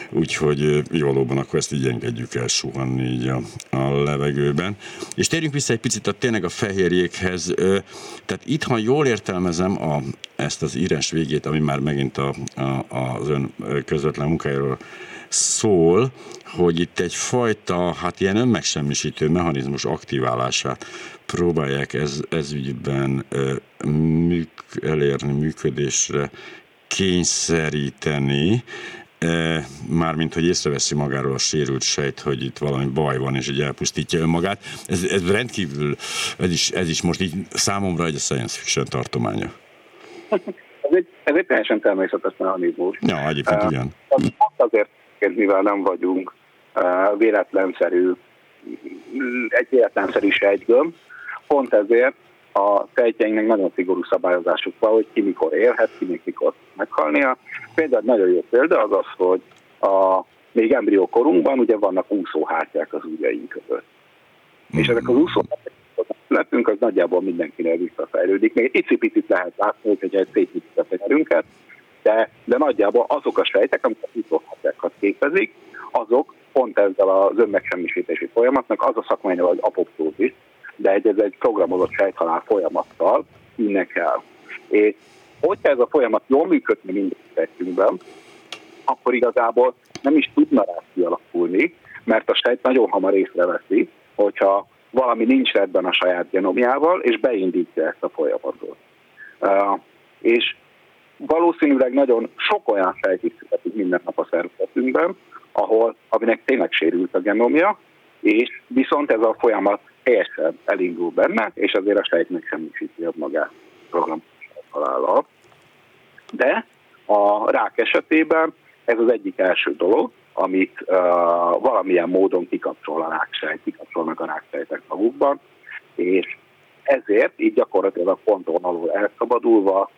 úgyhogy valóban akkor ezt így engedjük el suhanni így a, a levegőben. És térjünk vissza egy picit a tényleg a fehérjékhez. Tehát itt, ha jól értelmezem a, ezt az írás végét, ami már megint a, a, az ön közvetlen munkájáról szól, hogy itt egyfajta, hát ilyen önmegsemmisítő mechanizmus aktiválását próbálják ez, ez ügyben műk, elérni, működésre kényszeríteni, mármint, hogy észreveszi magáról a sérült sejt, hogy itt valami baj van, és így elpusztítja önmagát. Ez, ez rendkívül, ez is, ez is most így számomra egy science fiction tartománya. Ez egy, ez egy teljesen természetes mechanizmus. Ja, egyébként uh, igen. Azért, mivel nem vagyunk uh, véletlenszerű, egy véletlenszerű sejtgömb, pont ezért a sejtjeinknek nagyon szigorú szabályozásuk van, hogy ki mikor élhet, ki mikor meghalnia. Például nagyon jó példa az az, hogy a még embrió korunkban ugye vannak úszóhártyák az ujjaink között. Mm. És ezek az úszóhártyák születünk, az nagyjából mindenkinél visszafejlődik. Még egy icipicit lehet látni, hogy egy szétnyitjuk a tenyerünket, de, de nagyjából azok a sejtek, amik a úszóhártyákat képezik, azok pont ezzel az önmegsemmisítési folyamatnak az a szakmai hogy apoptózis, de egy, ez egy programozott sejthalál folyamattal innek el. És hogyha ez a folyamat jól működni minden sejtünkben, akkor igazából nem is tudna rá kialakulni, mert a sejt nagyon hamar észreveszi, hogyha valami nincs rendben a saját genomjával, és beindítja ezt a folyamatot. Uh, és valószínűleg nagyon sok olyan sejt születik minden nap a szervezetünkben, ahol, aminek tényleg sérült a genomja, és viszont ez a folyamat helyesen elindul benne, és azért a sejtnek semmisíti a magát program halállal. De a rák esetében ez az egyik első dolog, amit uh, valamilyen módon kikapcsol a ráksejt, kikapcsolnak a ráksejtek magukban, és ezért így gyakorlatilag a ponton alul elszabadulva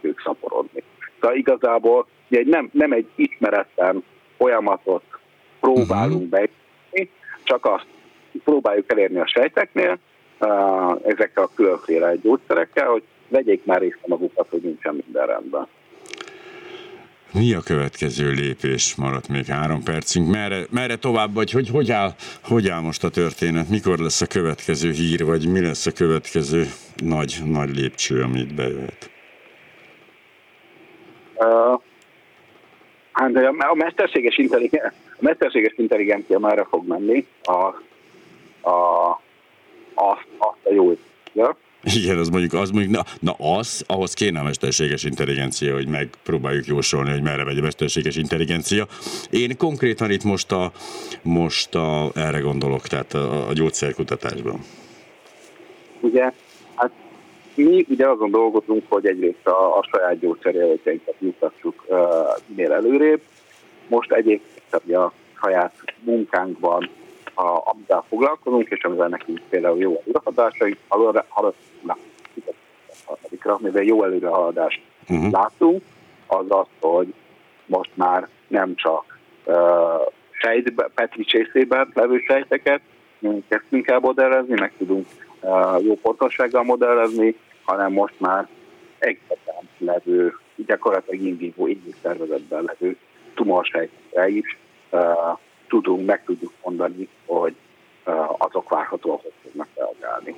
ők szaporodni. Tehát igazából egy nem, nem egy ismeretlen folyamatot próbálunk uh-huh. beírni, csak azt próbáljuk elérni a sejteknél, ezekkel a különféle gyógyszerekkel, hogy vegyék már részt magukat, hogy nincsen minden rendben. Mi a következő lépés? Maradt még három percünk. Merre, merre tovább, vagy hogy, hogy, áll, hogy áll most a történet? Mikor lesz a következő hír, vagy mi lesz a következő nagy, nagy lépcső, amit bejöhet? Uh, hát a mesterséges, intelligencia, a mesterséges intelligencia már fog menni a, a, a, a, a jó ja? Igen, az mondjuk, az mondjuk, na, na az, ahhoz kéne a mesterséges intelligencia, hogy megpróbáljuk jósolni, hogy merre megy a mesterséges intelligencia. Én konkrétan itt most a, most a, erre gondolok, tehát a, a gyógyszerkutatásban. Ugye, hát mi ugye azon dolgozunk, hogy egyrészt a, a saját gyógyszerjelölteinket jutassuk uh, minél előrébb. Most egyébként a saját munkánkban, a, amivel foglalkozunk, és amivel nekünk például jó előrehaladásai, harmadikra, mivel jó előrehaladást uh-huh. látunk, az az, hogy most már nem csak uh, sejt, Petri csészében levő sejteket kezdtünk el modellezni, meg tudunk uh, jó pontossággal modellezni, hanem most már egyetem levő, gyakorlatilag in vivo szervezetben levő tumorsejtekre is uh, tudunk, meg tudjuk mondani, hogy azok várhatóak, hogy fognak reagálni.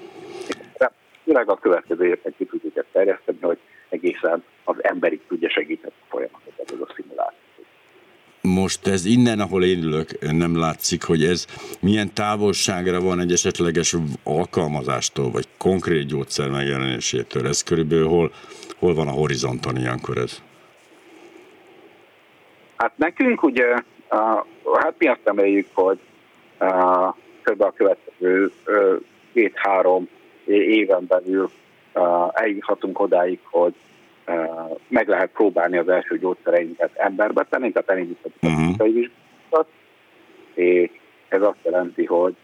Főleg a következő években ki tudjuk ezt terjeszteni, hogy egészen az emberig tudja segíteni a folyamatot ez a szimuláció. Most ez innen, ahol én ülök, nem látszik, hogy ez milyen távolságra van egy esetleges alkalmazástól, vagy konkrét gyógyszer megjelenésétől. Ez körülbelül hol, hol van a horizonton ilyenkor ez? Hát nekünk ugye, hát mi azt emeljük, hogy uh, kb. a következő két-három éven belül uh, eljuthatunk odáig, hogy meg lehet próbálni az első gyógyszereinket emberbe tenni, tehát elindítani uh-huh. a és ez azt jelenti, hogy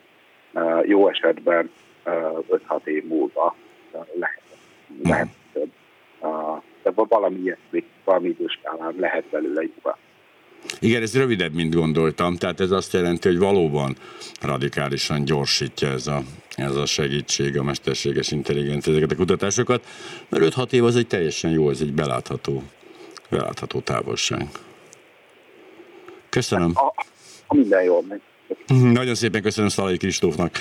jó esetben uh, 5-6 év múlva lehet, lehet uh, de valami ilyesmi, valami időskálán lehet belőle jóvá. Igen, ez rövidebb, mint gondoltam, tehát ez azt jelenti, hogy valóban radikálisan gyorsítja ez a, ez a segítség, a mesterséges intelligencia ezeket a kutatásokat, mert 5-6 év az egy teljesen jó, ez egy belátható, belátható távolság. Köszönöm. A, a minden jól megy. Nagyon szépen köszönöm Szalai Kristófnak,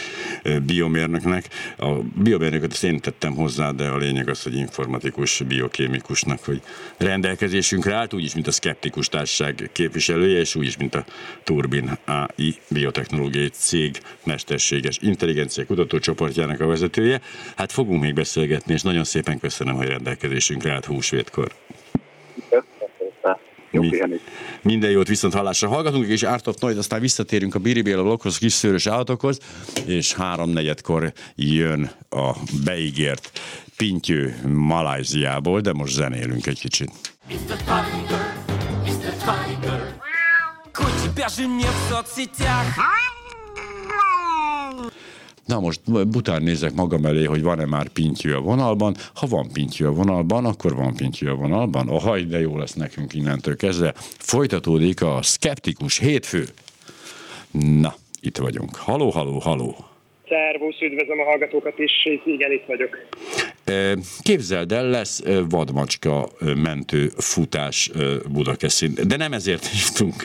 biomérnöknek. A biomérnököt ezt én tettem hozzá, de a lényeg az, hogy informatikus, biokémikusnak, hogy rendelkezésünkre állt, úgyis, mint a Skeptikus Társaság képviselője, és úgyis, mint a Turbin AI biotechnológiai cég mesterséges intelligencia kutatócsoportjának a vezetője. Hát fogunk még beszélgetni, és nagyon szépen köszönöm, hogy rendelkezésünkre állt húsvétkor. Mi, minden jót viszont hallásra hallgatunk, és ártott nagy, aztán visszatérünk a Biribél blokkhoz, kis szőrös állatokhoz, és háromnegyedkor jön a beígért pintyő Malajziából, de most zenélünk egy kicsit. Mr. Tiger, Mr. Tiger. Котик, мне в соцсетях. Na most bután nézek magam elé, hogy van-e már pintyű a vonalban. Ha van pintyű a vonalban, akkor van pintyű a vonalban. A haj, de jó lesz nekünk innentől kezdve. Folytatódik a szkeptikus hétfő. Na, itt vagyunk. Haló, haló, haló. Szervusz, üdvözlöm a hallgatókat is, igen, itt vagyok. Képzeld el, lesz vadmacska mentő futás Budakeszin, de nem ezért hívtunk.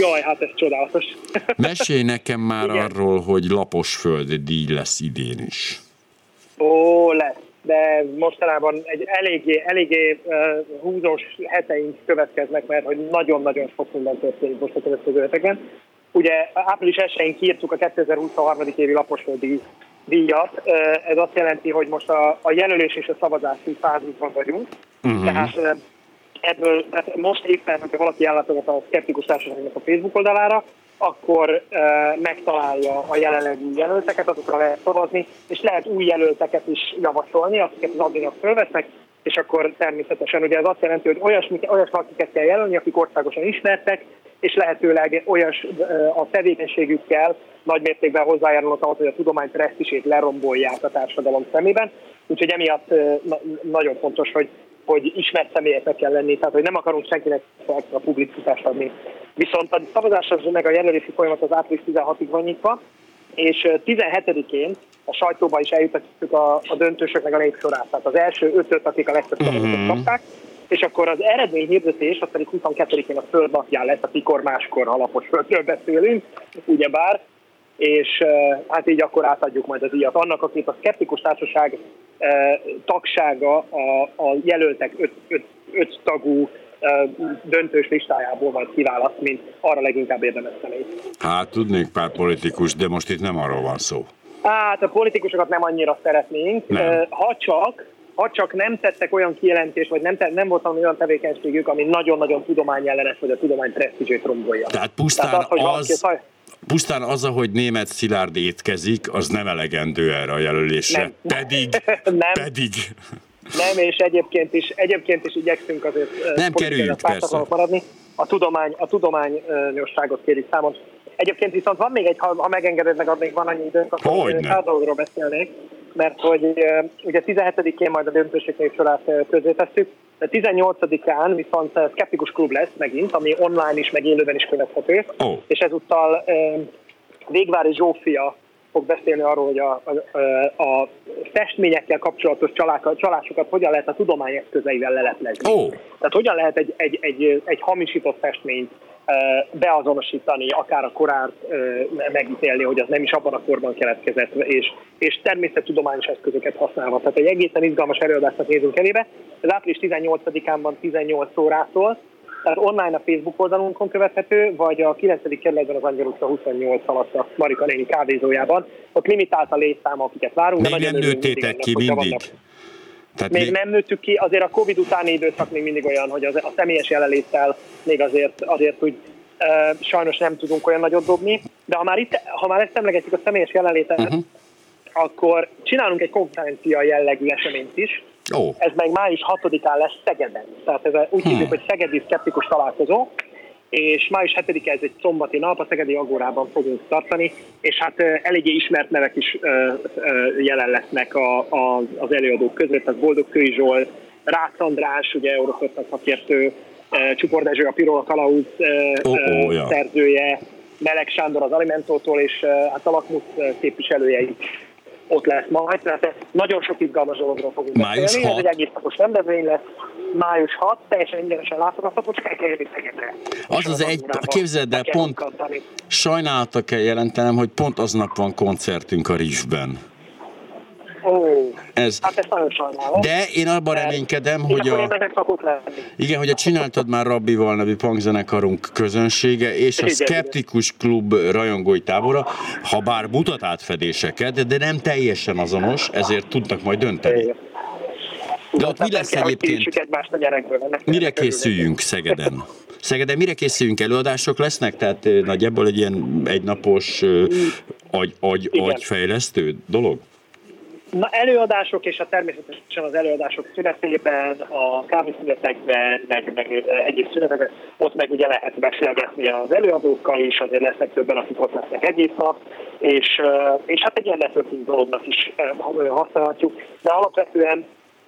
Jaj, hát ez csodálatos. Mesélj nekem már igen. arról, hogy lapos föld díj lesz idén is. Ó, lesz. de mostanában egy eléggé, eléggé uh, húzós heteink következnek, mert hogy nagyon-nagyon sok minden történik most a következő hetekben. Ugye április 1-én kiírtuk a 2023. évi laposföldi díjat. Ez azt jelenti, hogy most a, a jelölés és a szavazási fázisban vagyunk. Uh-huh. Tehát ebből, tehát most éppen, hogyha valaki ellátogat a Skeptikus Társaságnak a Facebook oldalára, akkor uh, megtalálja a jelenlegi jelölteket, azokra lehet szavazni, és lehet új jelölteket is javasolni, akiket az adminok fölvesznek, és akkor természetesen ugye ez azt jelenti, hogy olyas, olyas akiket kell jelölni, akik országosan ismertek, és lehetőleg olyas a tevékenységükkel nagy mértékben hozzájárulnak ahhoz, hogy a tudomány presztisét lerombolják a társadalom szemében. Úgyhogy emiatt nagyon fontos, hogy hogy ismert személyeknek kell lenni, tehát hogy nem akarunk senkinek a publicitást adni. Viszont a szavazás meg a jelölési folyamat az április 16-ig van nyitva, és 17-én a sajtóba is eljutatjuk a, a döntősöknek a népsorát. Tehát az első ötöt, akik a legtöbb szavazatot mm-hmm. És akkor az eredmény hirdetés, az pedig 22-én a földnapján lesz, mikor máskor alapos földről beszélünk, ugyebár, és hát így akkor átadjuk majd az íjat annak, akit a Skeptikus Társaság tagsága a, a jelöltek öt, öt, öt tagú döntős listájából majd kiválaszt, mint arra leginkább érdemes személy. Hát tudnék pár politikus, de most itt nem arról van szó. Hát a politikusokat nem annyira szeretnénk, nem. ha csak ha csak nem tettek olyan kijelentést, vagy nem, nem volt olyan tevékenységük, ami nagyon-nagyon tudományellenes, vagy a tudomány presztízsét rombolja. Tehát pusztán Tehát az, az, valaki, pusztán az, hogy német Szilárd étkezik, az nem elegendő erre a jelölésre. Nem. Pedig, nem. pedig. Nem, és egyébként is, egyébként is igyekszünk azért nem kerüljük, persze. maradni. A, tudomány, a tudományosságot kérik számon. Egyébként viszont van még egy, ha, ha megengeded meg, még van annyi időnk, akkor pár dologról beszélnék, mert hogy ugye 17-én majd a döntőség sorát közé tesszük, de 18-án viszont Skeptikus Klub lesz megint, ami online is, meg élőben is követhető, oh. és ezúttal Végvári Zsófia fog beszélni arról, hogy a, a, a festményekkel kapcsolatos csalásokat hogyan lehet a tudomány eszközeivel leleplezni. Oh. Tehát hogyan lehet egy, egy, egy, egy hamisított festményt beazonosítani, akár a korát megítélni, hogy az nem is abban a korban keletkezett, és, és természettudományos eszközöket használva. Tehát egy egészen izgalmas előadásnak nézünk elébe. Ez április 18-án van 18 órától, tehát online a Facebook oldalunkon követhető, vagy a 9. kerületben az Angyal utca 28 alatt a Marika néni kávézójában. Ott limitált a létszám, akiket várunk. Még nem nőttétek ki mindig? Tehát még, még nem nőttük ki, azért a Covid utáni időszak még mindig olyan, hogy az, a személyes jelenléttel még azért, azért úgy e, sajnos nem tudunk olyan nagyot dobni, de ha már, itt, ha már ezt emlegetjük a személyes jelenlétet, uh-huh. akkor csinálunk egy konferencia jellegű eseményt is, Oh. Ez meg május 6-án lesz Szegeden. Tehát ez úgy hívjuk, hmm. hogy Szegedi Szkeptikus Találkozó, és május 7-e ez egy szombati nap, a Szegedi Agórában fogunk tartani, és hát eléggé ismert nevek is jelen lesznek a, a, az előadók között, tehát Boldog Kői Zsolt, Rácz András, ugye Euroszortak szakértő, Csupor Dezső, a Pirola Kalauz oh, oh, ja. szerzője, Melek Sándor az Alimentótól, és hát a Lakmus képviselője is ott lesz majd, tehát nagyon sok izgalmas dologról fogunk május beszélni. 6. Ez egy egész napos rendezvény lesz. Május 6, teljesen ingyenesen látogatható, csak el kell érni Szegedre. Az az egy, képzeld el, pont sajnálatok kell jelentenem, hogy pont aznap van koncertünk a Rifben. Ez, hát ezt nagyon sajnálom. De én abban reménykedem, hogy a, igen, hogy a Csináltad már Rabbival nevű punkzenekarunk közönsége és a Skeptikus Klub rajongói tábora, ha bár mutat átfedéseket, de nem teljesen azonos, ezért tudnak majd dönteni. De ott mi lesz egyébként? Mire készüljünk Szegeden? Szegeden mire készüljünk? Előadások lesznek? Tehát nagyjából egy ilyen egynapos agy, agy, agyfejlesztő dolog? Na, előadások, és a természetesen az előadások szünetében, a kávészünetekben, meg, meg egyéb szünetekben, ott meg ugye lehet beszélgetni az előadókkal is, azért lesznek többen, akik ott lesznek egész nap, és, és hát egy ilyen networking dolognak is használhatjuk, de alapvetően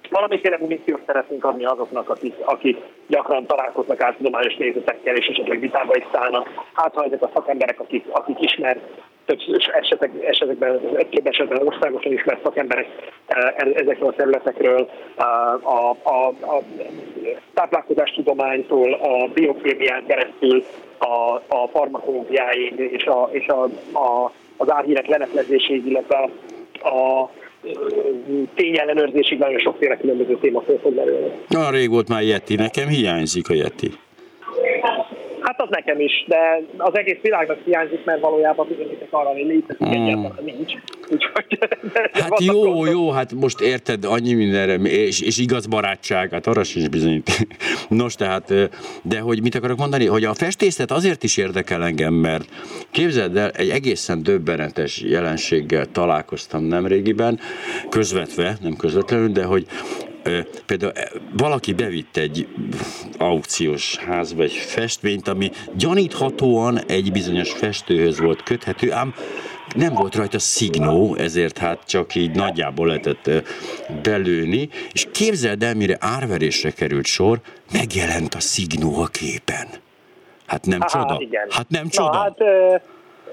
valamiféle muníciót szeretnénk adni azoknak, akik, akik gyakran találkoznak át tudományos nézetekkel, és esetleg vitába is szállnak. Hát ha ezek a szakemberek, akik, akik ismer több esetek, esetekben, egy esetben országosan ismert szakemberek e, ezekről a területekről, a, a, a táplálkozástudománytól, a biokémián keresztül, a, a farmakológiáig és, a, és a, a, az árhírek lenetlezéséig, illetve a a tényellenőrzésig nagyon sokféle különböző téma föl fog merülni. Olyan rég volt már Yeti, nekem hiányzik a Yeti. Hát az nekem is, de az egész világnak hiányzik, mert valójában bizonyíték arra, hogy létezik, hmm. egyáltalán nincs. Úgyhogy, hát jó, gondol. jó, hát most érted annyi mindenre, és, és igaz barátság, hát arra sincs bizonyít. Nos, tehát, de hogy mit akarok mondani, hogy a festészet azért is érdekel engem, mert képzeld el, egy egészen döbbenetes jelenséggel találkoztam nemrégiben, közvetve, nem közvetlenül, de hogy például valaki bevitt egy aukciós házba egy festményt, ami gyaníthatóan egy bizonyos festőhöz volt köthető, ám nem volt rajta szignó, ezért hát csak így nagyjából lehetett belőni, és képzeld el, mire árverésre került sor, megjelent a szignó a képen. Hát nem Aha, csoda. Igen. Hát nem csoda. Na, hát,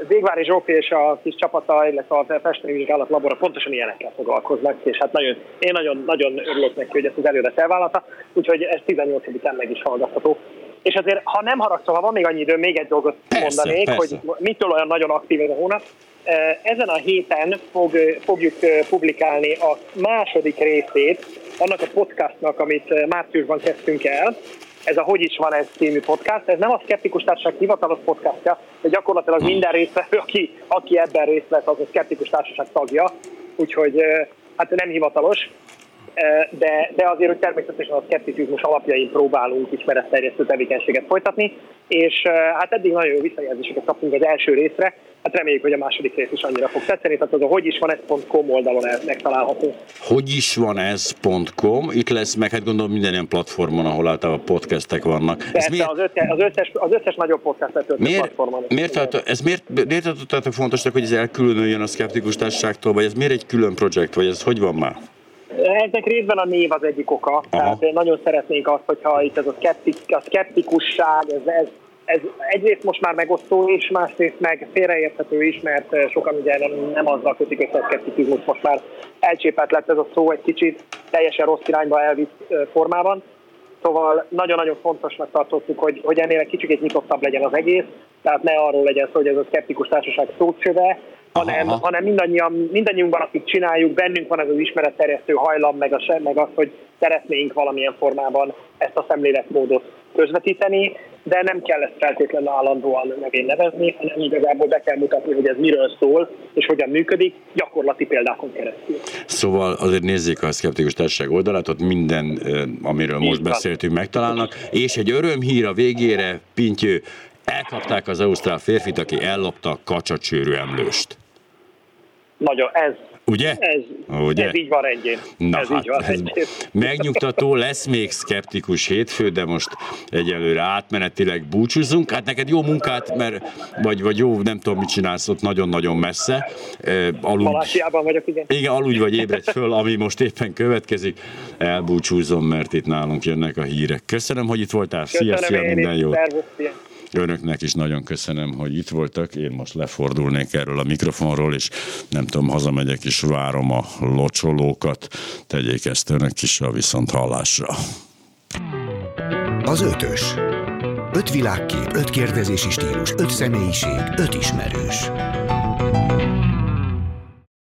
Végvári Zsófi és a kis csapata, illetve a festményvizsgálat labora pontosan ilyenekkel foglalkoznak, és hát nagyon, én nagyon, nagyon örülök neki, hogy ezt az előre felvállalta, úgyhogy ez 18-án meg is hallgatható. És azért, ha nem haragszol, ha van még annyi idő, még egy dolgot persze, mondanék, persze. hogy mitől olyan nagyon aktív ez a hónap. Ezen a héten fog, fogjuk publikálni a második részét annak a podcastnak, amit márciusban kezdtünk el, ez a Hogy is van ez című podcast, ez nem a Skeptikus Társaság hivatalos podcastja, de gyakorlatilag minden résztvevő, aki, aki ebben részt vett, az a Skeptikus Társaság tagja, úgyhogy hát nem hivatalos, de, de azért, hogy természetesen a szkepticizmus alapjain próbálunk ismeretterjesztő tevékenységet folytatni, és hát eddig nagyon jó visszajelzéseket kaptunk az első részre, hát reméljük, hogy a második rész is annyira fog tetszeni, tehát az a hogy is van ez.com oldalon megtalálható. Hogy is van ez.com, itt lesz meg, hát gondolom minden ilyen platformon, ahol általában podcastek vannak. Persze, ez miért... az, összes, az, összes, az összes nagyobb podcast miért, platformon. Miért, tehát, ez miért, miért tartottátok fontosnak, hogy ez elkülönüljön a szkeptikus társaságtól, vagy ez miért egy külön projekt, vagy ez hogy van már? Ezek részben a név az egyik oka. Aha. Tehát nagyon szeretnénk azt, hogyha itt ez a, szkeptik, a szkeptikusság, ez, ez, ez egyrészt most már megosztó is, másrészt meg félreérthető is, mert sokan ugye nem, nem azzal kötik össze a szkepticizmus, most már elcsépelt lett ez a szó egy kicsit teljesen rossz irányba elvitt formában. Szóval nagyon-nagyon fontosnak tartottuk, hogy, hogy ennél egy kicsit nyitottabb legyen az egész, tehát ne arról legyen szó, hogy ez a szkeptikus társaság szócsöve, hanem, aha. hanem mindannyian, mindannyiunkban, akik csináljuk, bennünk van ez az ismeretterjesztő hajlam, meg, a, meg az, hogy szeretnénk valamilyen formában ezt a szemléletmódot közvetíteni, de nem kell ezt feltétlenül állandóan nevén nevezni, hanem igazából be kell mutatni, hogy ez miről szól, és hogyan működik, gyakorlati példákon keresztül. Szóval azért nézzék a Szkeptikus Társaság oldalát, ott minden, amiről Így most van. beszéltünk, megtalálnak, és egy örömhír a végére, Pintyő, elkapták az ausztrál férfit, aki ellopta a kacsacsőrű emlőst. Nagyon, ez Ugye? Ez, Ugye? ez így van rendjén. Na ez hát, így van ez megnyugtató, lesz még szkeptikus hétfő, de most egyelőre átmenetileg búcsúzunk. Hát neked jó munkát, mert vagy, vagy jó, nem tudom, mit csinálsz ott nagyon-nagyon messze. Aludj, Malásiában vagyok, igen. Igen, aludj vagy ébredj föl, ami most éppen következik. Elbúcsúzom, mert itt nálunk jönnek a hírek. Köszönöm, hogy itt voltál. Köszönöm szia, szia, minden jót. Szervusz, Önöknek is nagyon köszönöm, hogy itt voltak. Én most lefordulnék erről a mikrofonról, és nem tudom, hazamegyek és várom a locsolókat. Tegyék ezt önök is a viszont hallásra. Az ötös. Öt világkép, öt kérdezési stílus, öt személyiség, öt ismerős.